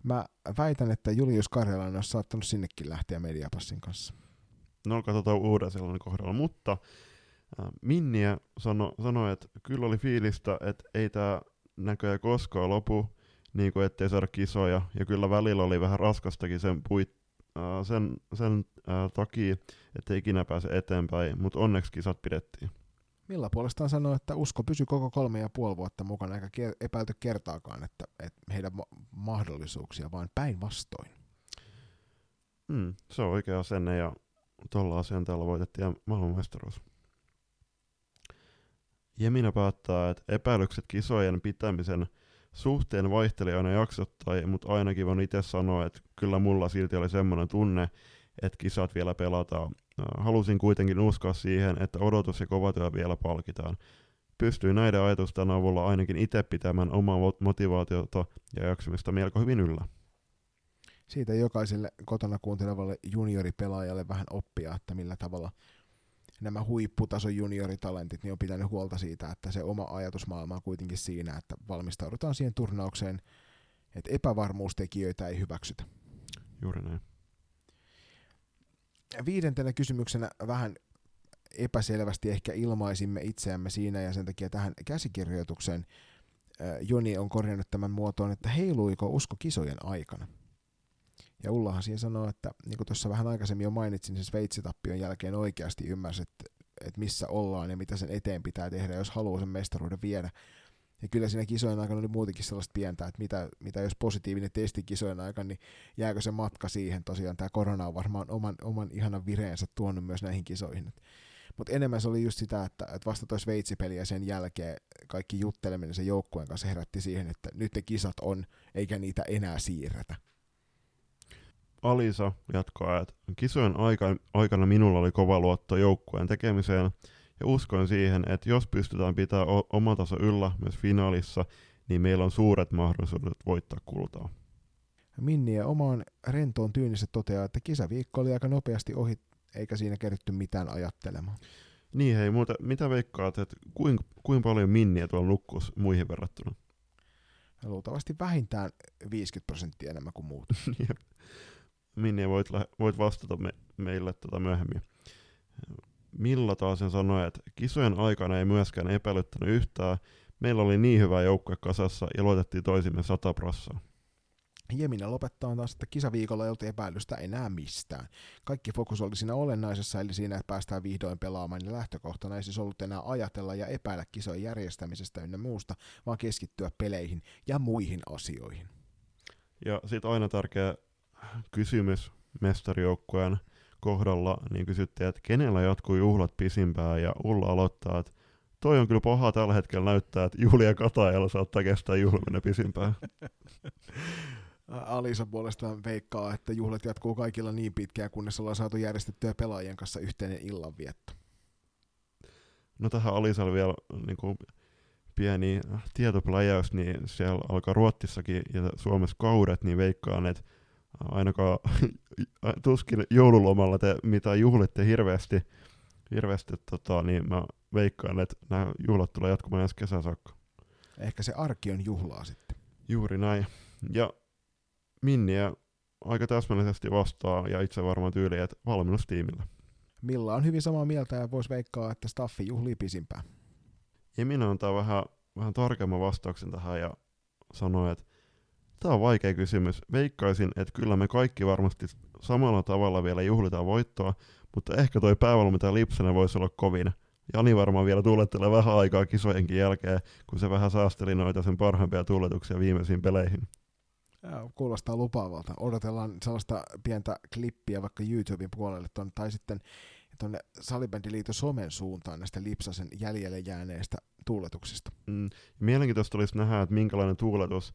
S2: Mä väitän, että Julius Karjalainen olisi saattanut sinnekin lähteä mediapassin kanssa.
S1: No katsotaan uuden sellainen kohdalla, mutta äh, Minniä sanoi, sano, että kyllä oli fiilistä, että ei tämä näköjään koskaan lopu, niin kuin ettei saada kisoja, ja kyllä välillä oli vähän raskastakin sen, puit, äh, sen, sen äh, takia, että ei ikinä pääse eteenpäin, mutta onneksi kisat pidettiin.
S2: Milla puolestaan sanoi, että usko pysyi koko kolme ja puoli vuotta mukana, eikä epäilty kertaakaan, että, että heidän ma- mahdollisuuksia, vaan päinvastoin.
S1: Mm, se on oikea asenne ja tuolla asenteella voitettiin maailmanmestaruus. Jemina päättää, että epäilykset kisojen pitämisen suhteen vaihteli aina jaksottain, mutta ainakin voin itse sanoa, että kyllä mulla silti oli semmoinen tunne, että kisat vielä pelataan. Halusin kuitenkin uskoa siihen, että odotus ja kovatyö vielä palkitaan. Pystyin näiden ajatusten avulla ainakin itse pitämään omaa motivaatiota ja jaksamista melko hyvin yllä.
S2: Siitä jokaiselle kotona kuuntelevalle junioripelaajalle vähän oppia, että millä tavalla nämä huipputason junioritalentit niin on pitänyt huolta siitä, että se oma ajatusmaailma on kuitenkin siinä, että valmistaudutaan siihen turnaukseen, että epävarmuustekijöitä ei hyväksytä.
S1: Juuri näin
S2: viidentenä kysymyksenä vähän epäselvästi ehkä ilmaisimme itseämme siinä ja sen takia tähän käsikirjoitukseen Joni on korjannut tämän muotoon, että heiluiko usko kisojen aikana. Ja Ullahan siinä sanoo, että niin kuin tuossa vähän aikaisemmin jo mainitsin, niin se Sveitsitappion jälkeen oikeasti ymmärsi, että, että missä ollaan ja mitä sen eteen pitää tehdä, jos haluaa sen mestaruuden viedä. Ja kyllä siinä kisojen aikana oli muutenkin sellaista pientä, että mitä, mitä jos positiivinen testi kisojen aikana, niin jääkö se matka siihen. Tosiaan tämä korona on varmaan oman, oman ihanan vireensä tuonut myös näihin kisoihin. Mutta enemmän se oli just sitä, että, että vasta toi Sveitsi-peli ja sen jälkeen kaikki jutteleminen sen joukkueen kanssa herätti siihen, että nyt ne kisat on, eikä niitä enää siirretä.
S1: Alisa jatkaa, että kisojen aikana minulla oli kova luotto joukkueen tekemiseen – ja uskoin siihen, että jos pystytään pitää oma taso yllä myös finaalissa, niin meillä on suuret mahdollisuudet voittaa kultaa.
S2: Minni ja omaan rentoon tyynissä toteaa, että kisaviikko oli aika nopeasti ohi, eikä siinä keritty mitään ajattelemaan.
S1: Niin hei, muuta, mitä veikkaat, että kuinka kuin paljon Minniä tuolla nukkus muihin verrattuna?
S2: Luultavasti vähintään 50 prosenttia enemmän kuin muut. *laughs*
S1: Minniä voit, voit vastata me, meille tota myöhemmin. Milla taas sen sanoi, että kisojen aikana ei myöskään epäilyttänyt yhtään. Meillä oli niin hyvä joukkue kasassa ja luotettiin toisimme sata prossaa.
S2: Jemina lopettaa taas, että kisaviikolla ei ollut epäilystä enää mistään. Kaikki fokus oli siinä olennaisessa, eli siinä, että päästään vihdoin pelaamaan, niin lähtökohtana ei siis ollut enää ajatella ja epäillä kisojen järjestämisestä ynnä muusta, vaan keskittyä peleihin ja muihin asioihin.
S1: Ja sitten aina tärkeä kysymys mestarijoukkueen kohdalla niin kysyttiin, että kenellä jatkuu juhlat pisimpään, ja Ulla aloittaa, että toi on kyllä paha tällä hetkellä näyttää, että Julia Katajalla saattaa kestää juhliminen pisimpään. *laughs*
S2: Alisa puolestaan veikkaa, että juhlat jatkuu kaikilla niin pitkään, kunnes ollaan saatu järjestettyä pelaajien kanssa yhteinen illanvietto.
S1: No tähän Alisalle vielä niin kuin, pieni tietopläjäys, niin siellä alkaa Ruotsissakin ja Suomessa kaudet, niin veikkaan, että ainakaan *laughs* tuskin joululomalla te mitä juhlitte hirveästi, hirveästi tota, niin mä veikkaan, että nämä juhlat tulee jatkumaan ensi kesän saakka.
S2: Ehkä se arki on juhlaa sitten.
S1: Juuri näin. Ja Minniä aika täsmällisesti vastaa ja itse varmaan tyyli, että valmennustiimillä.
S2: Milla on hyvin samaa mieltä ja voisi veikkaa, että staffi juhlii pisimpään.
S1: Ja minä antaa vähän, vähän tarkemman vastauksen tähän ja sanoi, että tämä on vaikea kysymys. Veikkaisin, että kyllä me kaikki varmasti samalla tavalla vielä juhlitaan voittoa, mutta ehkä toi päävalmentaja Lipsanen voisi olla kovin. Jani varmaan vielä tuulettelee vähän aikaa kisojenkin jälkeen, kun se vähän saasteli noita sen parhaimpia tuuletuksia viimeisiin peleihin.
S2: Ja, kuulostaa lupaavalta. Odotellaan sellaista pientä klippiä vaikka YouTuben puolelle ton, tai sitten tuonne Salibändiliiton somen suuntaan näistä Lipsasen jäljelle jääneistä tuuletuksista.
S1: Mm, mielenkiintoista olisi nähdä, että minkälainen tuuletus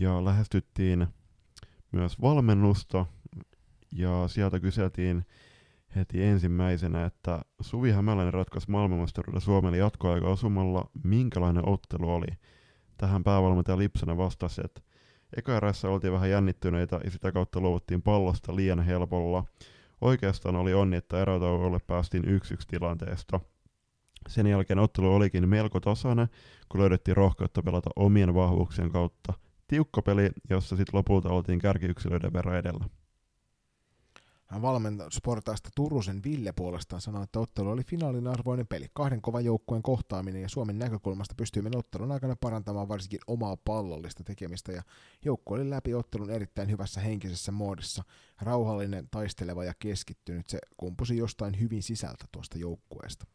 S1: Ja lähestyttiin myös valmennusta ja sieltä kyseltiin heti ensimmäisenä, että Suvi Hämäläinen ratkaisi maailmanmestaruuden Suomelle jatkoaika osumalla, minkälainen ottelu oli. Tähän päävalmentaja Lipsanen vastasi, että eka erässä oltiin vähän jännittyneitä ja sitä kautta luovuttiin pallosta liian helpolla. Oikeastaan oli onni, että erätauolle päästiin yksi yksi tilanteesta. Sen jälkeen ottelu olikin melko tasainen, kun löydettiin rohkeutta pelata omien vahvuuksien kautta. Tiukka peli, jossa sitten lopulta oltiin kärkiyksilöiden verran edellä.
S2: Hän valmennusportaista Turusen Ville puolestaan sanoi, että ottelu oli finaalin arvoinen peli. Kahden kovan joukkueen kohtaaminen ja Suomen näkökulmasta pystyimme ottelun aikana parantamaan varsinkin omaa pallollista tekemistä ja joukkue oli läpi ottelun erittäin hyvässä henkisessä muodissa. Rauhallinen, taisteleva ja keskittynyt. Se kumpusi jostain hyvin sisältä tuosta joukkueesta.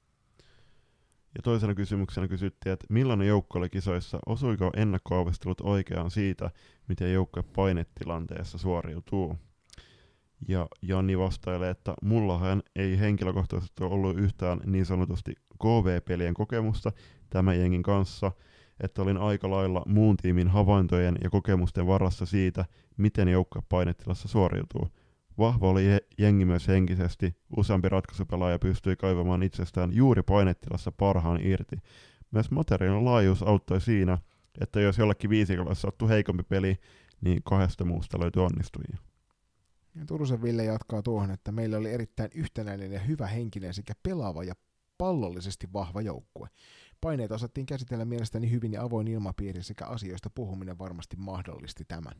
S1: Ja toisena kysymyksenä kysyttiin, että millainen joukko oli kisoissa, osuiko ennakkoavistelut oikeaan siitä, miten joukkue painetilanteessa suoriutuu. Ja Janni vastailee, että mullahan ei henkilökohtaisesti ollut yhtään niin sanotusti KV-pelien kokemusta tämän jengin kanssa, että olin aika lailla muun tiimin havaintojen ja kokemusten varassa siitä, miten joukkue painetilassa suoriutuu. Vahva oli je- jengi myös henkisesti, useampi ratkaisupelaaja pystyi kaivamaan itsestään juuri painetilassa parhaan irti. Myös materiaalin laajuus auttoi siinä, että jos jollekin viisikolle sattui heikompi peli, niin kahdesta muusta löytyi onnistujia.
S2: Ja Turusen Ville jatkaa tuohon, että meillä oli erittäin yhtenäinen ja hyvä henkinen sekä pelaava ja pallollisesti vahva joukkue. Paineet osattiin käsitellä mielestäni hyvin ja avoin ilmapiiri sekä asioista puhuminen varmasti mahdollisti tämän.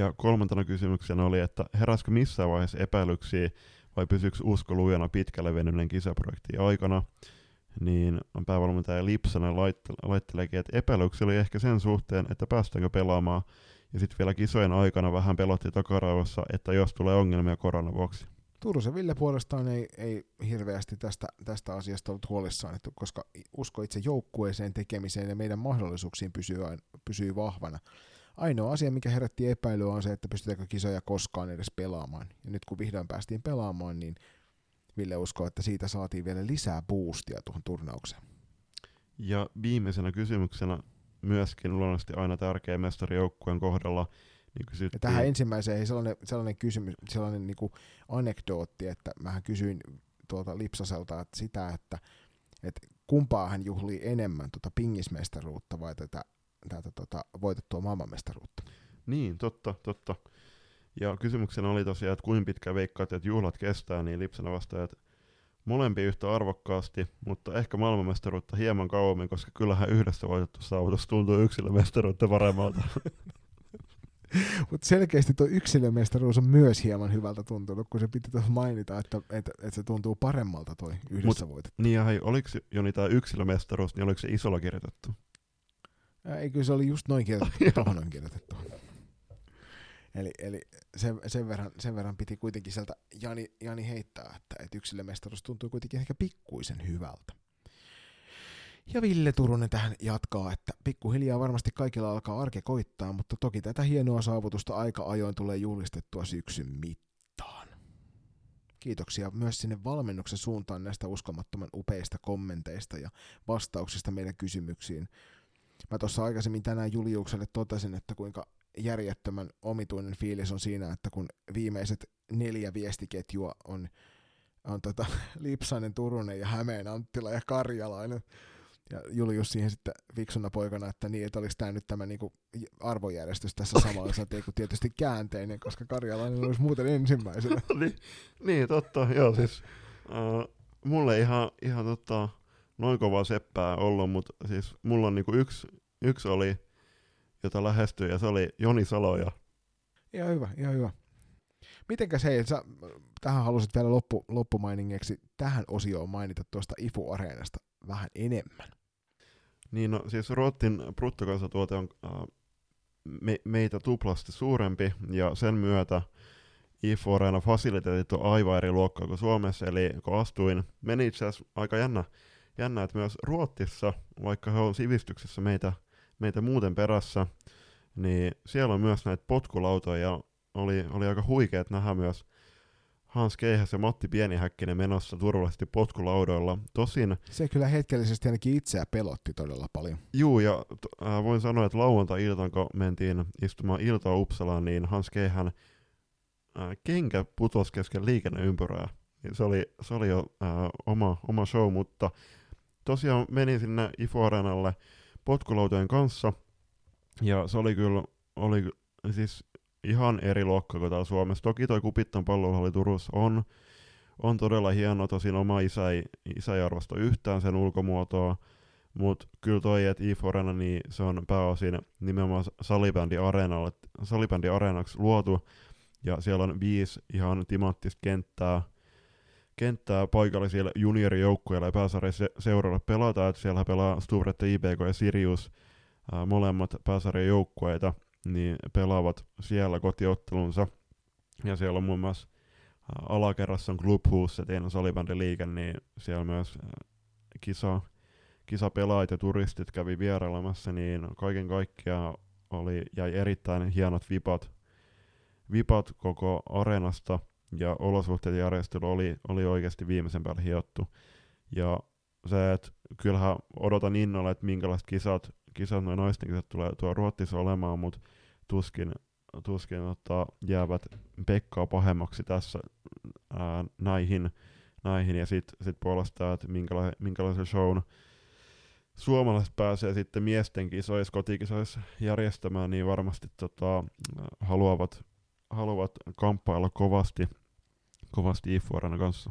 S1: Ja kolmantena kysymyksenä oli, että heräskö missään vaiheessa epäilyksiä vai pysyykö usko lujana pitkälle venyneen kisaprojektin aikana, niin päävalmentaja Lipsanen laitte- laitteleekin, että epäilyksiä oli ehkä sen suhteen, että päästäänkö pelaamaan, ja sitten vielä kisojen aikana vähän pelotti takaraivossa, että jos tulee ongelmia koronan vuoksi.
S2: Turusen Ville puolestaan ei, ei hirveästi tästä, tästä asiasta ollut huolissaan, että koska usko itse joukkueeseen tekemiseen ja meidän mahdollisuuksiin pysyy, ain- pysyy vahvana. Ainoa asia, mikä herätti epäilyä, on se, että pystytäänkö kisoja koskaan edes pelaamaan. Ja nyt kun vihdoin päästiin pelaamaan, niin Ville uskoo, että siitä saatiin vielä lisää boostia tuohon turnaukseen.
S1: Ja viimeisenä kysymyksenä myöskin luonnollisesti aina tärkeä mestarijoukkueen kohdalla, niin
S2: Ja
S1: kysyttiin,
S2: tähän ensimmäiseen ei sellainen, sellainen kysymys, sellainen niinku anekdootti, että mähän kysyin tuolta Lipsaselta että sitä, että, että kumpaa hän juhlii enemmän, tuota pingismestaruutta vai tätä, tätä tota, voitettua maailmanmestaruutta.
S1: Niin, totta, totta. Ja kysymyksenä oli tosiaan, että kuinka pitkä veikkaat, että juhlat kestää, niin Lipsana vastaa, että molempi yhtä arvokkaasti, mutta ehkä maailmanmestaruutta hieman kauemmin, koska kyllähän yhdessä voitettu saavutus tuntuu yksilömestaruutta paremmalta. *laughs*
S2: Mutta selkeästi tuo yksilömestaruus on myös hieman hyvältä tuntunut, kun se piti tuossa mainita, että, että, että se tuntuu paremmalta toi yhdessä
S1: Mut-
S2: voitettu.
S1: niin ja hei, oliko se Joni tämä yksilömestaruus, niin oliko se isolla kirjoitettu?
S2: Ää, Ei, kyllä se oli just noin kirjoitettu, *laughs* tuohon on kirjoitettu. Eli, eli sen, sen, verran, sen verran piti kuitenkin sieltä Jani, Jani heittää, että, että yksilömestaruus tuntuu kuitenkin ehkä pikkuisen hyvältä. Ja Ville Turunen tähän jatkaa, että pikkuhiljaa varmasti kaikilla alkaa arke koittaa, mutta toki tätä hienoa saavutusta aika ajoin tulee julistettua syksyn mittaan. Kiitoksia myös sinne valmennuksen suuntaan näistä uskomattoman upeista kommenteista ja vastauksista meidän kysymyksiin. Mä tuossa aikaisemmin tänään Juliukselle totesin, että kuinka järjettömän omituinen fiilis on siinä, että kun viimeiset neljä viestiketjua on, on tota, *laughs* Lipsainen, Turunen ja Hämeen Anttila ja Karjalainen, ja Julius siihen sitten fiksuna poikana, että niin, että olisi tämä nyt tämä niinku arvojärjestys tässä *laughs* samalla, satee kuin tietysti käänteinen, koska Karjalainen olisi muuten ensimmäisenä. *laughs*
S1: niin, niin, totta, joo siis uh, mulle ihan, ihan tota, noin kovaa seppää ollut, mutta siis mulla on niinku yksi, yksi oli, jota lähestyi, ja se oli Joni Saloja.
S2: Ihan hyvä, ihan hyvä. Mitenkäs hei, sä tähän halusit vielä loppu, loppumainingeksi tähän osioon mainita tuosta IFU-areenasta vähän enemmän.
S1: Niin no, siis Ruotsin bruttokansantuote on äh, me, meitä tuplasti suurempi, ja sen myötä IFU Arena fasiliteetit on aivan eri luokkaa kuin Suomessa, eli kun astuin, meni itse asiassa aika jännä, jännä, että myös Ruotsissa, vaikka he on sivistyksessä meitä, meitä muuten perässä, niin siellä on myös näitä potkulautoja, ja oli, oli aika huikeet nähdä myös Hans Keihäs ja Matti Pienihäkkinen menossa turvallisesti potkulaudoilla. Tosin...
S2: Se kyllä hetkellisesti ainakin itseä pelotti todella paljon.
S1: Juu, ja äh, voin sanoa, että lauantai-iltaan, kun mentiin istumaan iltaa Uppsalaan, niin Hans Keihän äh, kenkä putosi kesken liikenneympyrää. Se oli, se oli jo äh, oma, oma show, mutta tosiaan menin sinne Ifo Areenalle potkulautojen kanssa, ja se oli kyllä, oli siis ihan eri luokka kuin täällä Suomessa. Toki toi Kupittan pallohalli Turussa on, on todella hieno, tosin oma isä ei, isä ei arvosta yhtään sen ulkomuotoa, mutta kyllä toi, että e niin se on pääosin nimenomaan salibändi areenalle, salibändi areenaksi luotu, ja siellä on viisi ihan timanttista kenttää, kenttää paikallisille juniorijoukkueille ja pääsarjan seuralle pelata, että siellä pelaa Sturette, IBK ja Sirius, ää, molemmat pääsarjan joukkueita, niin pelaavat siellä kotiottelunsa. Ja siellä on muun muassa alakerrassa on Clubhouse, teidän salibändiliike, niin siellä myös kisa, kisapelaajat ja turistit kävi vierailemassa, niin kaiken kaikkiaan oli, jäi erittäin hienot vipat, vipat koko areenasta, ja olosuhteet järjestely oli, oli oikeasti viimeisen päälle hiottu. Ja se, että kyllähän odotan innolla, että minkälaiset kisat kisat, noin naisten kisat tulee tuo Ruotsissa olemaan, mutta tuskin, tuskin ottaa jäävät Pekkaa pahemmaksi tässä ää, näihin, näihin, ja sitten sit puolestaan, että minkäla- minkälaisen shown suomalaiset pääsee sitten miesten kisoissa, kotikisoissa järjestämään, niin varmasti tota, haluavat, haluavat kamppailla kovasti, kovasti IFURana kanssa.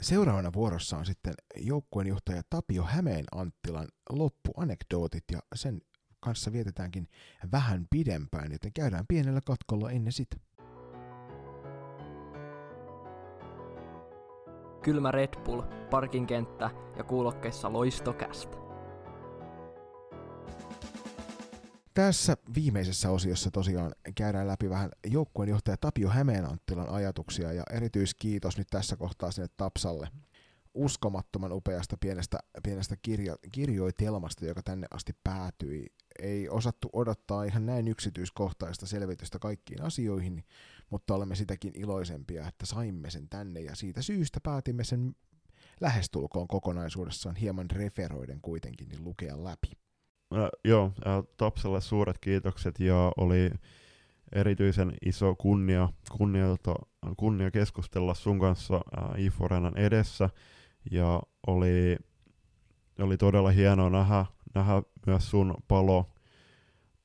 S2: Seuraavana vuorossa on sitten joukkueenjohtaja Tapio Hämeen Anttilan loppuanekdootit ja sen kanssa vietetäänkin vähän pidempään, joten käydään pienellä katkolla ennen sitä.
S6: Kylmä Red Bull, parkinkenttä ja kuulokkeissa loistokästä.
S2: Tässä viimeisessä osiossa tosiaan käydään läpi vähän joukkueenjohtaja Tapio Hämeenanttilan ajatuksia ja erityiskiitos nyt tässä kohtaa sinne Tapsalle uskomattoman upeasta pienestä, pienestä kirjo, kirjoitelmasta, joka tänne asti päätyi. Ei osattu odottaa ihan näin yksityiskohtaista selvitystä kaikkiin asioihin, mutta olemme sitäkin iloisempia, että saimme sen tänne ja siitä syystä päätimme sen lähestulkoon kokonaisuudessaan hieman referoiden kuitenkin niin lukea läpi.
S1: Äh, joo, äh, Tapsalle suuret kiitokset ja oli erityisen iso kunnia, kunnia, tota, kunnia keskustella sun kanssa äh, edessä ja oli, oli todella hienoa nähdä, nähdä myös sun palo,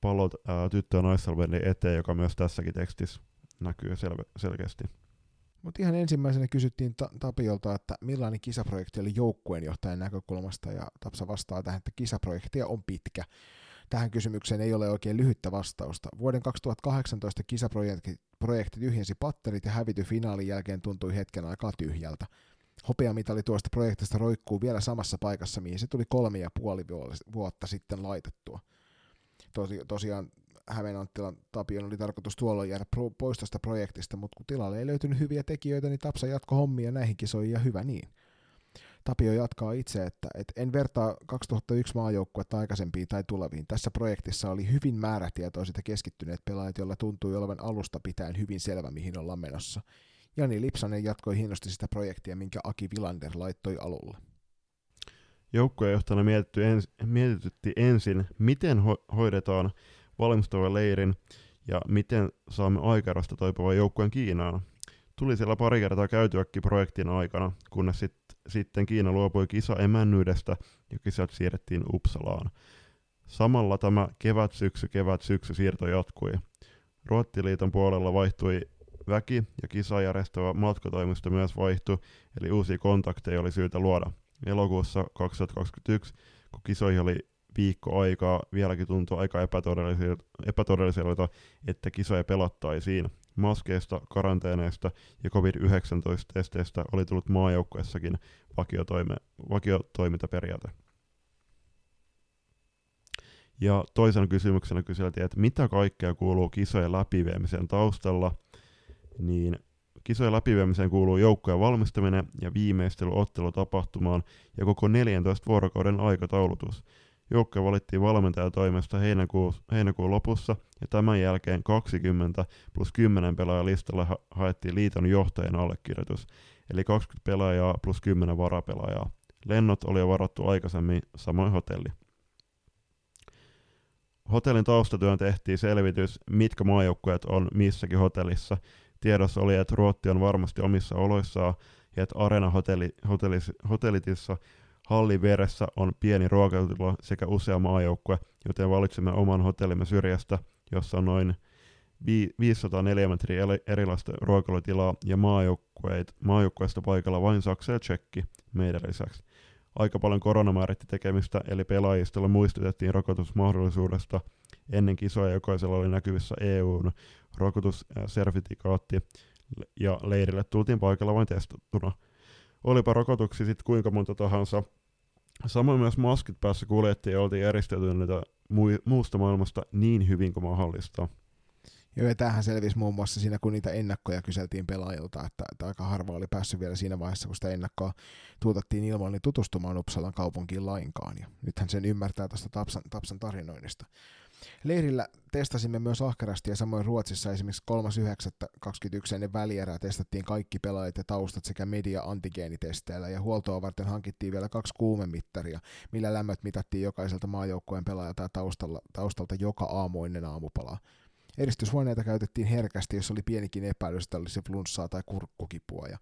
S1: palot ää, tyttö- ja naissalbendin eteen, joka myös tässäkin tekstissä näkyy sel- selkeästi.
S2: Mutta ihan ensimmäisenä kysyttiin Ta- Tapiolta, että millainen kisaprojekti oli joukkueenjohtajan näkökulmasta, ja Tapsa vastaa tähän, että kisaprojektia on pitkä. Tähän kysymykseen ei ole oikein lyhyttä vastausta. Vuoden 2018 kisaprojekti projekti tyhjensi patterit ja hävity finaalin jälkeen tuntui hetken aikaa tyhjältä. Hopeamitali tuosta projektista roikkuu vielä samassa paikassa, mihin se tuli kolme ja puoli vuotta sitten laitettua. Tosi, tosiaan Hämeen Anttilan Tapion oli tarkoitus tuolloin jäädä pois tästä projektista, mutta kun tilalle ei löytynyt hyviä tekijöitä, niin Tapsa jatko hommia näihin kisoihin ja hyvä niin. Tapio jatkaa itse, että, että en vertaa 2001 maajoukkuetta aikaisempiin tai tuleviin. Tässä projektissa oli hyvin määrätietoiset ja keskittyneet pelaajat, joilla tuntui olevan alusta pitäen hyvin selvä, mihin ollaan menossa. Jani Lipsanen jatkoi hienosti sitä projektia, minkä Aki Vilander laittoi alulle.
S1: Joukkuejohtajana mietitty ens, mietitytti ensin, miten ho- hoidetaan valmistava leirin ja miten saamme aikarasta toipuvan joukkueen Kiinaan. Tuli siellä pari kertaa käytyäkin projektin aikana, kunnes sit, sitten Kiina luopui kisa emännyydestä ja kisat siirrettiin Uppsalaan. Samalla tämä kevät-syksy, kevät-syksy siirto jatkui. Ruottiliiton puolella vaihtui väki ja kisa järjestävä matkatoimisto myös vaihtui, eli uusia kontakteja oli syytä luoda. Elokuussa 2021, kun kisoihin oli viikko aikaa, vieläkin tuntui aika epätodelliselta, epätodelliselta että kisoja pelattaisiin. Maskeista, karanteeneista ja COVID-19-testeistä oli tullut maajoukkuessakin vakiotoime, vakiotoimintaperiaate. Ja toisena kysymyksenä kyseltiin, että mitä kaikkea kuuluu kisojen läpiviemisen taustalla, niin kisojen läpiviemiseen kuuluu joukkojen valmistaminen ja viimeistely ottelutapahtumaan ja koko 14 vuorokauden aikataulutus. Joukkoja valittiin valmentajatoimesta heinäkuun, heinäkuun lopussa ja tämän jälkeen 20 plus 10 pelaajan listalle ha- haettiin liiton johtajan allekirjoitus, eli 20 pelaajaa plus 10 varapelaajaa. Lennot oli jo varattu aikaisemmin, samoin hotelli. Hotellin taustatyön tehtiin selvitys, mitkä maajoukkueet on missäkin hotellissa. Tiedossa oli, että Ruotti on varmasti omissa oloissaan ja että Arena hotelli, hotellis, hotellitissa Hallin vieressä on pieni ruokailutila sekä usea maajoukkue, joten valitsimme oman hotellimme syrjästä, jossa on noin 504 metriä erilaista ruokailutilaa ja maajoukkueesta paikalla vain Saksa ja Tsekki meidän lisäksi. Aika paljon korona määritti tekemistä, eli pelaajistolle muistutettiin rokotusmahdollisuudesta. Ennen kisoja jokaisella oli näkyvissä EUn rokotussertifikaatti ja leirille tultiin paikalla vain testattuna. Olipa rokotuksia sitten kuinka monta tahansa, Samoin myös maskit päässä kuljettiin ja oltiin eristäytyneitä muusta maailmasta niin hyvin kuin mahdollista.
S2: Joo, ja tämähän selvisi muun muassa siinä, kun niitä ennakkoja kyseltiin pelaajilta, että, että aika harva oli päässyt vielä siinä vaiheessa, kun sitä ennakkoa tuotettiin ilman, niin tutustumaan Uppsalan kaupunkiin lainkaan. Ja nythän sen ymmärtää tästä Tapsan, Tapsan tarinoinnista. Leirillä testasimme myös ahkerasti ja samoin Ruotsissa esimerkiksi 3.9.21 ennen välierää testattiin kaikki pelaajat ja taustat sekä media antigeenitesteillä ja huoltoa varten hankittiin vielä kaksi kuumemittaria, millä lämmöt mitattiin jokaiselta maajoukkueen pelaajalta ja taustalla, taustalta joka aamu ennen aamupalaa. Eristyshuoneita käytettiin herkästi, jos oli pienikin epäilys, että olisi flunssaa tai kurkkukipua. Ja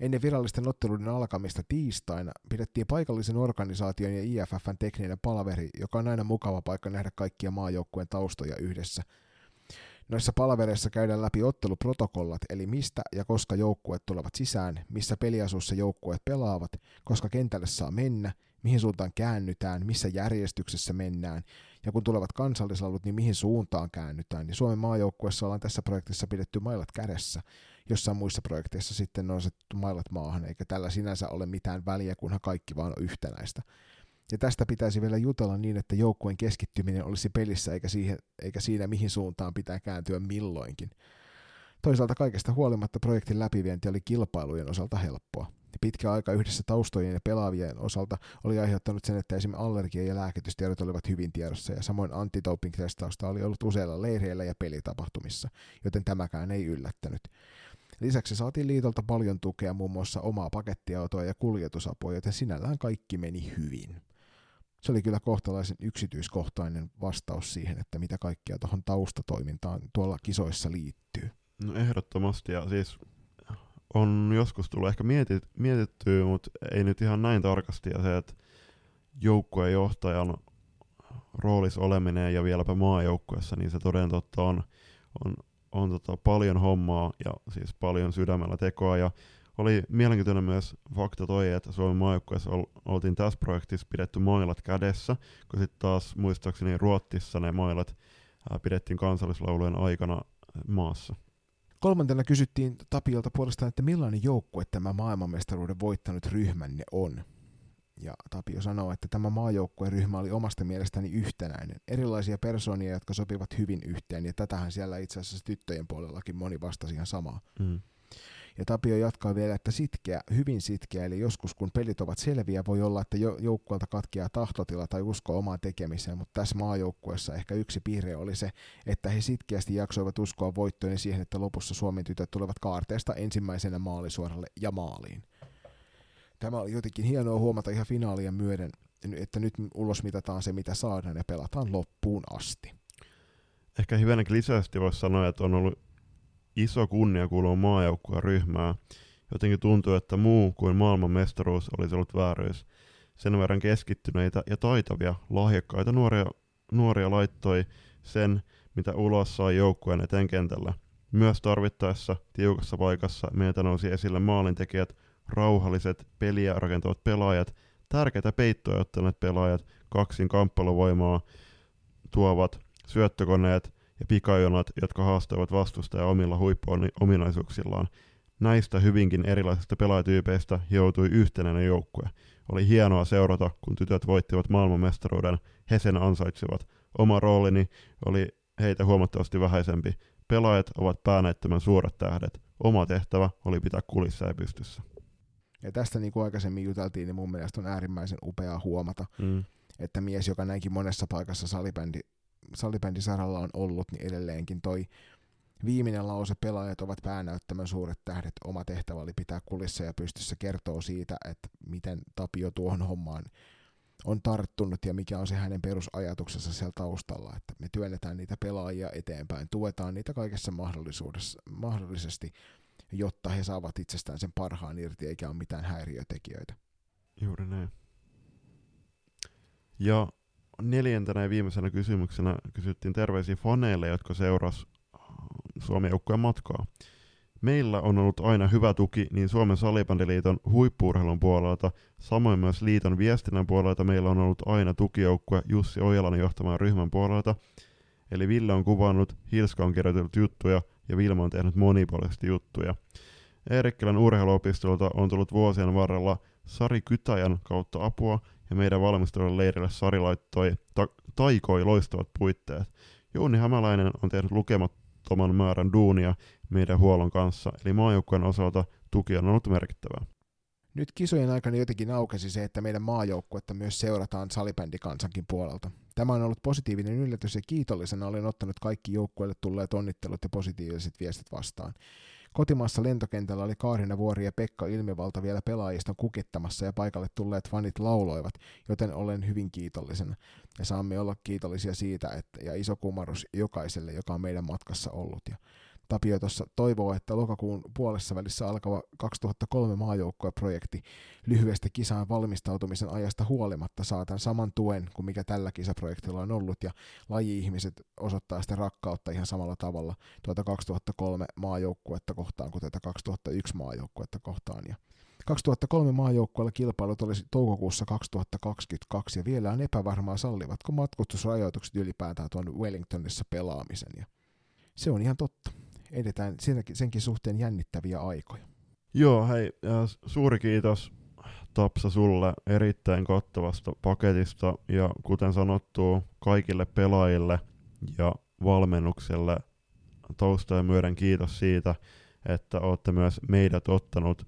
S2: Ennen virallisten otteluiden alkamista tiistaina pidettiin paikallisen organisaation ja IFFn tekninen palaveri, joka on aina mukava paikka nähdä kaikkia maajoukkueen taustoja yhdessä. Noissa palavereissa käydään läpi otteluprotokollat, eli mistä ja koska joukkueet tulevat sisään, missä peliasussa joukkueet pelaavat, koska kentälle saa mennä, mihin suuntaan käännytään, missä järjestyksessä mennään, ja kun tulevat kansallislaulut, niin mihin suuntaan käännytään. Ja Suomen maajoukkueessa ollaan tässä projektissa pidetty mailat kädessä, jossain muissa projekteissa sitten on asetettu mailat maahan, eikä tällä sinänsä ole mitään väliä, kunhan kaikki vaan on yhtenäistä. Ja tästä pitäisi vielä jutella niin, että joukkueen keskittyminen olisi pelissä eikä, siihen, eikä siinä, mihin suuntaan pitää kääntyä milloinkin. Toisaalta kaikesta huolimatta projektin läpivienti oli kilpailujen osalta helppoa. Pitkä aika yhdessä taustojen ja pelaavien osalta oli aiheuttanut sen, että esimerkiksi allergia- ja lääkitystiedot olivat hyvin tiedossa ja samoin antidoping-testausta oli ollut useilla leireillä ja pelitapahtumissa, joten tämäkään ei yllättänyt. Lisäksi saatiin liitolta paljon tukea muun muassa omaa pakettiautoa ja kuljetusapua, joten sinällään kaikki meni hyvin. Se oli kyllä kohtalaisen yksityiskohtainen vastaus siihen, että mitä kaikkea tuohon taustatoimintaan tuolla kisoissa liittyy.
S1: No ehdottomasti, ja siis on joskus tullut ehkä mietit, mietittyä, mutta ei nyt ihan näin tarkasti, ja se, että joukkueen johtajan roolis oleminen ja vieläpä maajoukkueessa, niin se toden totta on, on on tota paljon hommaa ja siis paljon sydämellä tekoa. Ja oli mielenkiintoinen myös fakta toi, että Suomen maajoukkueessa oltiin tässä projektissa pidetty mailat kädessä, kun sitten taas muistaakseni Ruottissa ne mailat pidettiin kansallislaulujen aikana maassa.
S2: Kolmantena kysyttiin Tapiolta puolestaan, että millainen joukkue tämä maailmanmestaruuden voittanut ryhmänne on. Ja Tapio sanoo, että tämä maajoukkueen ryhmä oli omasta mielestäni yhtenäinen. Erilaisia persoonia, jotka sopivat hyvin yhteen, ja tätähän siellä itse asiassa tyttöjen puolellakin moni vastasi ihan samaa. Mm. Ja Tapio jatkaa vielä, että sitkeä, hyvin sitkeä, eli joskus kun pelit ovat selviä, voi olla, että jo, joukkueelta katkeaa tahtotila tai usko omaan tekemiseen, mutta tässä maajoukkueessa ehkä yksi piirre oli se, että he sitkeästi jaksoivat uskoa voittoon ja siihen, että lopussa Suomen tytöt tulevat kaarteesta ensimmäisenä maalisuoralle ja maaliin. Tämä oli jotenkin hienoa huomata ihan finaalia myöden, että nyt ulos mitataan se, mitä saadaan ja pelataan loppuun asti.
S1: Ehkä hivenen lisästi voisi sanoa, että on ollut iso kunnia kuulua maajoukkueen ryhmään. Jotenkin tuntuu, että muu kuin maailman mestaruus olisi ollut vääryys. Sen verran keskittyneitä ja taitavia, lahjakkaita nuoria, nuoria laittoi sen, mitä ulos sai joukkueen eteen kentällä. Myös tarvittaessa tiukassa paikassa meiltä nousi esille maalintekijät, rauhalliset, peliä rakentavat pelaajat, tärkeitä peittoja ottaneet pelaajat, kaksin kamppailuvoimaa tuovat syöttökoneet ja pikajonat, jotka haastoivat vastustajaa omilla huippuominaisuuksillaan. Näistä hyvinkin erilaisista pelaajatyypeistä joutui yhtenäinen joukkue. Oli hienoa seurata, kun tytöt voittivat maailmanmestaruuden, he sen ansaitsivat. Oma roolini oli heitä huomattavasti vähäisempi. Pelaajat ovat päänäyttämän suuret tähdet. Oma tehtävä oli pitää kulissa ja pystyssä.
S2: Ja tästä niin kuin aikaisemmin juteltiin, niin mun mielestä on äärimmäisen upeaa huomata,
S1: Mm.
S2: että mies, joka näinkin monessa paikassa salibändi, salibändisaralla on ollut, niin edelleenkin toi viimeinen lause, pelaajat ovat päänäyttämän suuret tähdet, oma tehtävä oli pitää kulissa ja pystyssä kertoo siitä, että miten Tapio tuohon hommaan on tarttunut ja mikä on se hänen perusajatuksensa siellä taustalla, että me työnnetään niitä pelaajia eteenpäin, tuetaan niitä kaikessa mahdollisuudessa, mahdollisesti, jotta he saavat itsestään sen parhaan irti eikä ole mitään häiriötekijöitä.
S1: Juuri näin. Ja neljäntenä ja viimeisenä kysymyksenä kysyttiin terveisiä faneille, jotka seurasi Suomen joukkueen matkaa. Meillä on ollut aina hyvä tuki niin Suomen salibändiliiton huippuurheilun puolelta, samoin myös liiton viestinnän puolelta meillä on ollut aina tukijoukkue Jussi Ojalan johtaman ryhmän puolelta. Eli Ville on kuvannut, Hilska on kirjoitellut juttuja ja Vilma on tehnyt monipuolisesti juttuja. Eerikkilän urheiluopistolta on tullut vuosien varrella Sari Kytäjän kautta apua ja meidän valmistelun leirille Sari laittoi, ta- taikoi loistavat puitteet. Jouni Hämäläinen on tehnyt lukemattoman määrän duunia meidän huollon kanssa, eli maajoukkueen osalta tuki on ollut merkittävää.
S2: Nyt kisojen aikana jotenkin aukesi se, että meidän maajoukkuetta myös seurataan salibändikansankin puolelta. Tämä on ollut positiivinen yllätys ja kiitollisena olen ottanut kaikki joukkueelle tulleet onnittelut ja positiiviset viestit vastaan. Kotimaassa lentokentällä oli Kaarina Vuori ja Pekka Ilmivalta vielä pelaajista kukittamassa ja paikalle tulleet fanit lauloivat, joten olen hyvin kiitollisena. Ja saamme olla kiitollisia siitä, että, ja iso kumarus jokaiselle, joka on meidän matkassa ollut. Ja Tapio tuossa toivoo, että lokakuun puolessa välissä alkava 2003 maajoukkueprojekti lyhyestä kisaan valmistautumisen ajasta huolimatta saa tämän saman tuen kuin mikä tällä kisaprojektilla on ollut, ja laji-ihmiset osoittaa sitä rakkautta ihan samalla tavalla tuota 2003 maajoukkuetta kohtaan kuin tätä 2001 maajoukkuetta kohtaan. Ja 2003 maajoukkueella kilpailut olisi toukokuussa 2022 ja vielä on epävarmaa sallivatko matkustusrajoitukset ylipäätään tuon Wellingtonissa pelaamisen. Ja se on ihan totta edetään senkin, senkin suhteen jännittäviä aikoja.
S1: Joo, hei, suuri kiitos Tapsa sulle erittäin kattavasta paketista ja kuten sanottu kaikille pelaajille ja valmennukselle taustojen myöden kiitos siitä, että olette myös meidät ottanut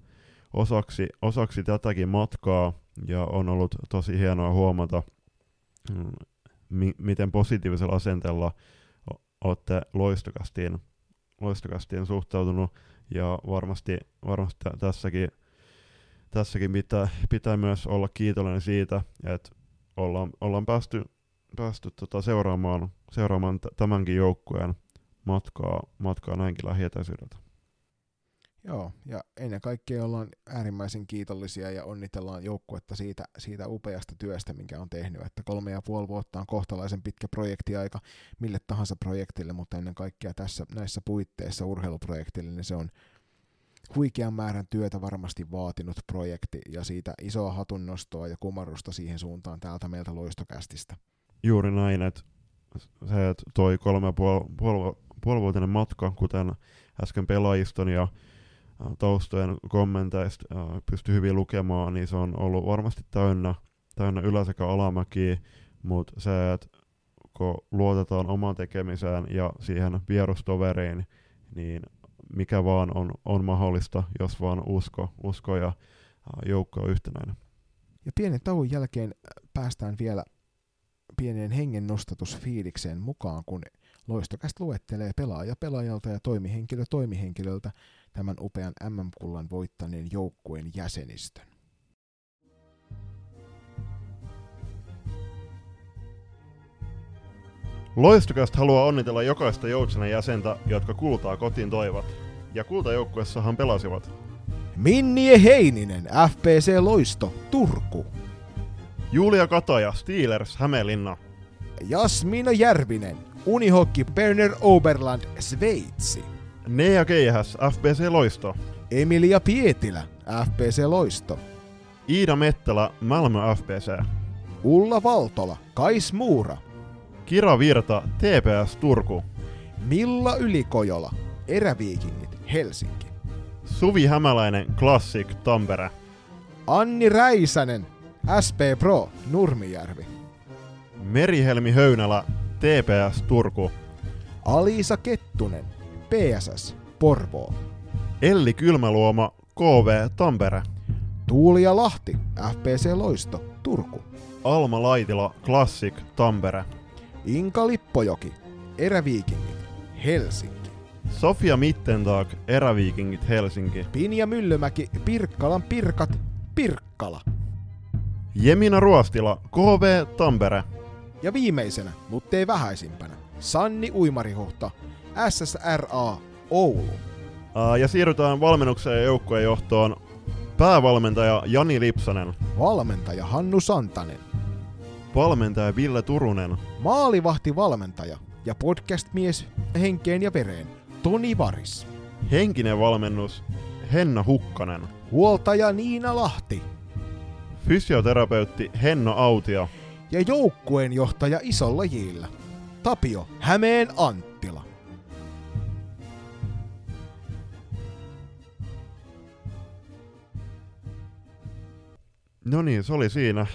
S1: osaksi, osaksi tätäkin matkaa ja on ollut tosi hienoa huomata, mm, mi- miten positiivisella asenteella olette loistokastiin loistokasti on suhtautunut ja varmasti, varmasti tässäkin, tässäkin pitää, pitää myös olla kiitollinen siitä, että ollaan, ollaan päästy, päästy tota seuraamaan, seuraamaan t- tämänkin joukkueen matkaa, matkaa näinkin lähietäisyydeltä.
S2: Joo, ja ennen kaikkea ollaan äärimmäisen kiitollisia ja onnitellaan joukkuetta siitä, siitä upeasta työstä, minkä on tehnyt. Että kolme ja puoli vuotta on kohtalaisen pitkä projektiaika mille tahansa projektille, mutta ennen kaikkea tässä näissä puitteissa urheiluprojektille, niin se on huikean määrän työtä varmasti vaatinut projekti ja siitä isoa hatunnostoa ja kumarrusta siihen suuntaan täältä meiltä loistokästistä.
S1: Juuri näin, että se, että toi kolme ja puoli, puoli, puolivuotinen matka, kuten äsken pelaajiston ja taustojen kommenteista pystyi hyvin lukemaan, niin se on ollut varmasti täynnä, täynnä ylä- sekä alamäkiä, mutta se, että kun luotetaan omaan tekemiseen ja siihen vierustoveriin, niin mikä vaan on, on mahdollista, jos vaan usko, usko ja joukko on yhtenäinen.
S2: Ja pienen tauon jälkeen päästään vielä pieneen hengen nostatusfiilikseen mukaan, kun Loistokäst luettelee pelaaja pelaajalta ja toimihenkilö toimihenkilöltä tämän upean MM-kullan voittaneen joukkueen jäsenistön.
S1: Loistokast haluaa onnitella jokaista Joutsenen jäsentä, jotka kultaa kotiin toivat. Ja kultajoukkuessahan pelasivat.
S2: Minnie Heininen, FPC Loisto, Turku.
S1: Julia Kataja, Steelers, Hämeenlinna.
S2: Jasmina Järvinen, Unihokki Berner Oberland, Sveitsi.
S1: Nea Keihäs, FPC Loisto.
S2: Emilia Pietilä, FPC Loisto.
S1: Iida Mettälä, Malmö FPC.
S2: Ulla Valtola, Kais Muura.
S1: Kira Virta, TPS Turku.
S2: Milla Ylikojola, Eräviikingit, Helsinki.
S1: Suvi Hämäläinen, Classic, Tampere.
S2: Anni Räisänen, SP Pro, Nurmijärvi.
S1: Merihelmi Höynälä, TPS Turku.
S2: Aliisa Kettunen, PSS, Porvoo.
S1: Elli Kylmäluoma, KV Tampere.
S2: Tuulia Lahti, FPC Loisto, Turku.
S1: Alma Laitila, Classic, Tampere.
S2: Inka Lippojoki, Eräviikingit, Helsinki.
S1: Sofia Mittentag, Eräviikingit, Helsinki.
S2: Pinja Myllymäki, Pirkkalan Pirkat, Pirkkala.
S1: Jemina Ruostila, KV Tampere.
S2: Ja viimeisenä, mutta ei vähäisimpänä, Sanni Uimarihuhta, SSRA, Oulu.
S1: Ja siirrytään valmennukseen ja joukkueen johtoon. Päävalmentaja Jani Lipsanen.
S2: Valmentaja Hannu Santanen.
S1: Valmentaja Ville Turunen.
S2: Maalivahti valmentaja ja podcast-mies henkeen ja vereen Toni Varis.
S1: Henkinen valmennus Henna Hukkanen.
S2: Huoltaja Niina Lahti.
S1: Fysioterapeutti Henno Autio.
S2: Ja joukkueen johtaja isolla jillä. Tapio Hämeen Anttila.
S1: No niin, se oli siinä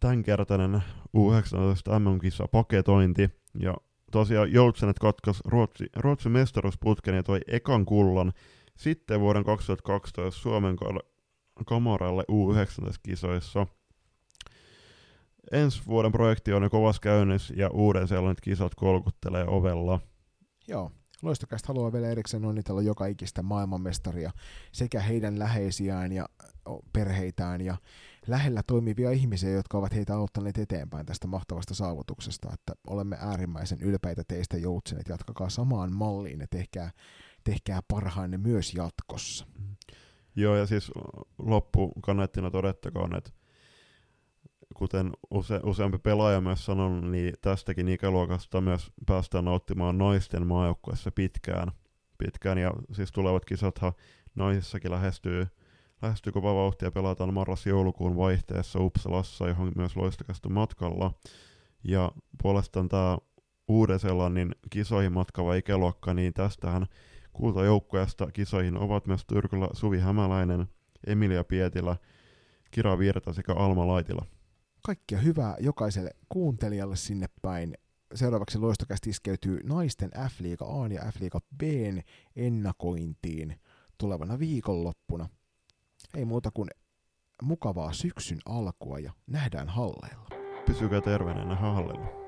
S1: tämänkertainen U19 MM-kisa paketointi. Ja tosiaan Joutsenet katkas Ruotsi, Ruotsin mestaruusputken ja toi ekan kullan sitten vuoden 2012 Suomen kamoralle U19-kisoissa. Ensi vuoden projekti on jo kovas käynnissä ja uuden sellainen kisat kolkuttelee ovella.
S2: Joo, Loistokästä haluaa vielä erikseen onnitella joka ikistä maailmanmestaria sekä heidän läheisiään ja perheitään ja lähellä toimivia ihmisiä, jotka ovat heitä auttaneet eteenpäin tästä mahtavasta saavutuksesta, että olemme äärimmäisen ylpeitä teistä joutsenet, jatkakaa samaan malliin ja tehkää, tehkää parhaanne myös jatkossa.
S1: Joo, ja siis loppukanettina todettakoon, että kuten use, useampi pelaaja myös sanonut, niin tästäkin ikäluokasta myös päästään nauttimaan naisten maajoukkueessa pitkään. pitkään. Ja siis tulevat kisathan naisissakin lähestyy, lähestyy kova vauhtia. Pelataan marras-joulukuun vaihteessa Uppsalassa, johon myös loistakasta matkalla. Ja puolestaan tämä Uuden-Seelannin kisoihin matkava ikäluokka, niin tästähän kultajoukkueesta kisoihin ovat myös Tyrkyllä Suvi Hämäläinen, Emilia Pietilä, Kira Virta sekä Alma Laitila.
S2: Kaikkia hyvää jokaiselle kuuntelijalle sinne päin. Seuraavaksi loistokästi iskeytyy naisten F-liiga A ja F-liiga B ennakointiin tulevana viikonloppuna. Ei muuta kuin mukavaa syksyn alkua ja nähdään halleilla.
S1: Pysykää terveenä hallilla.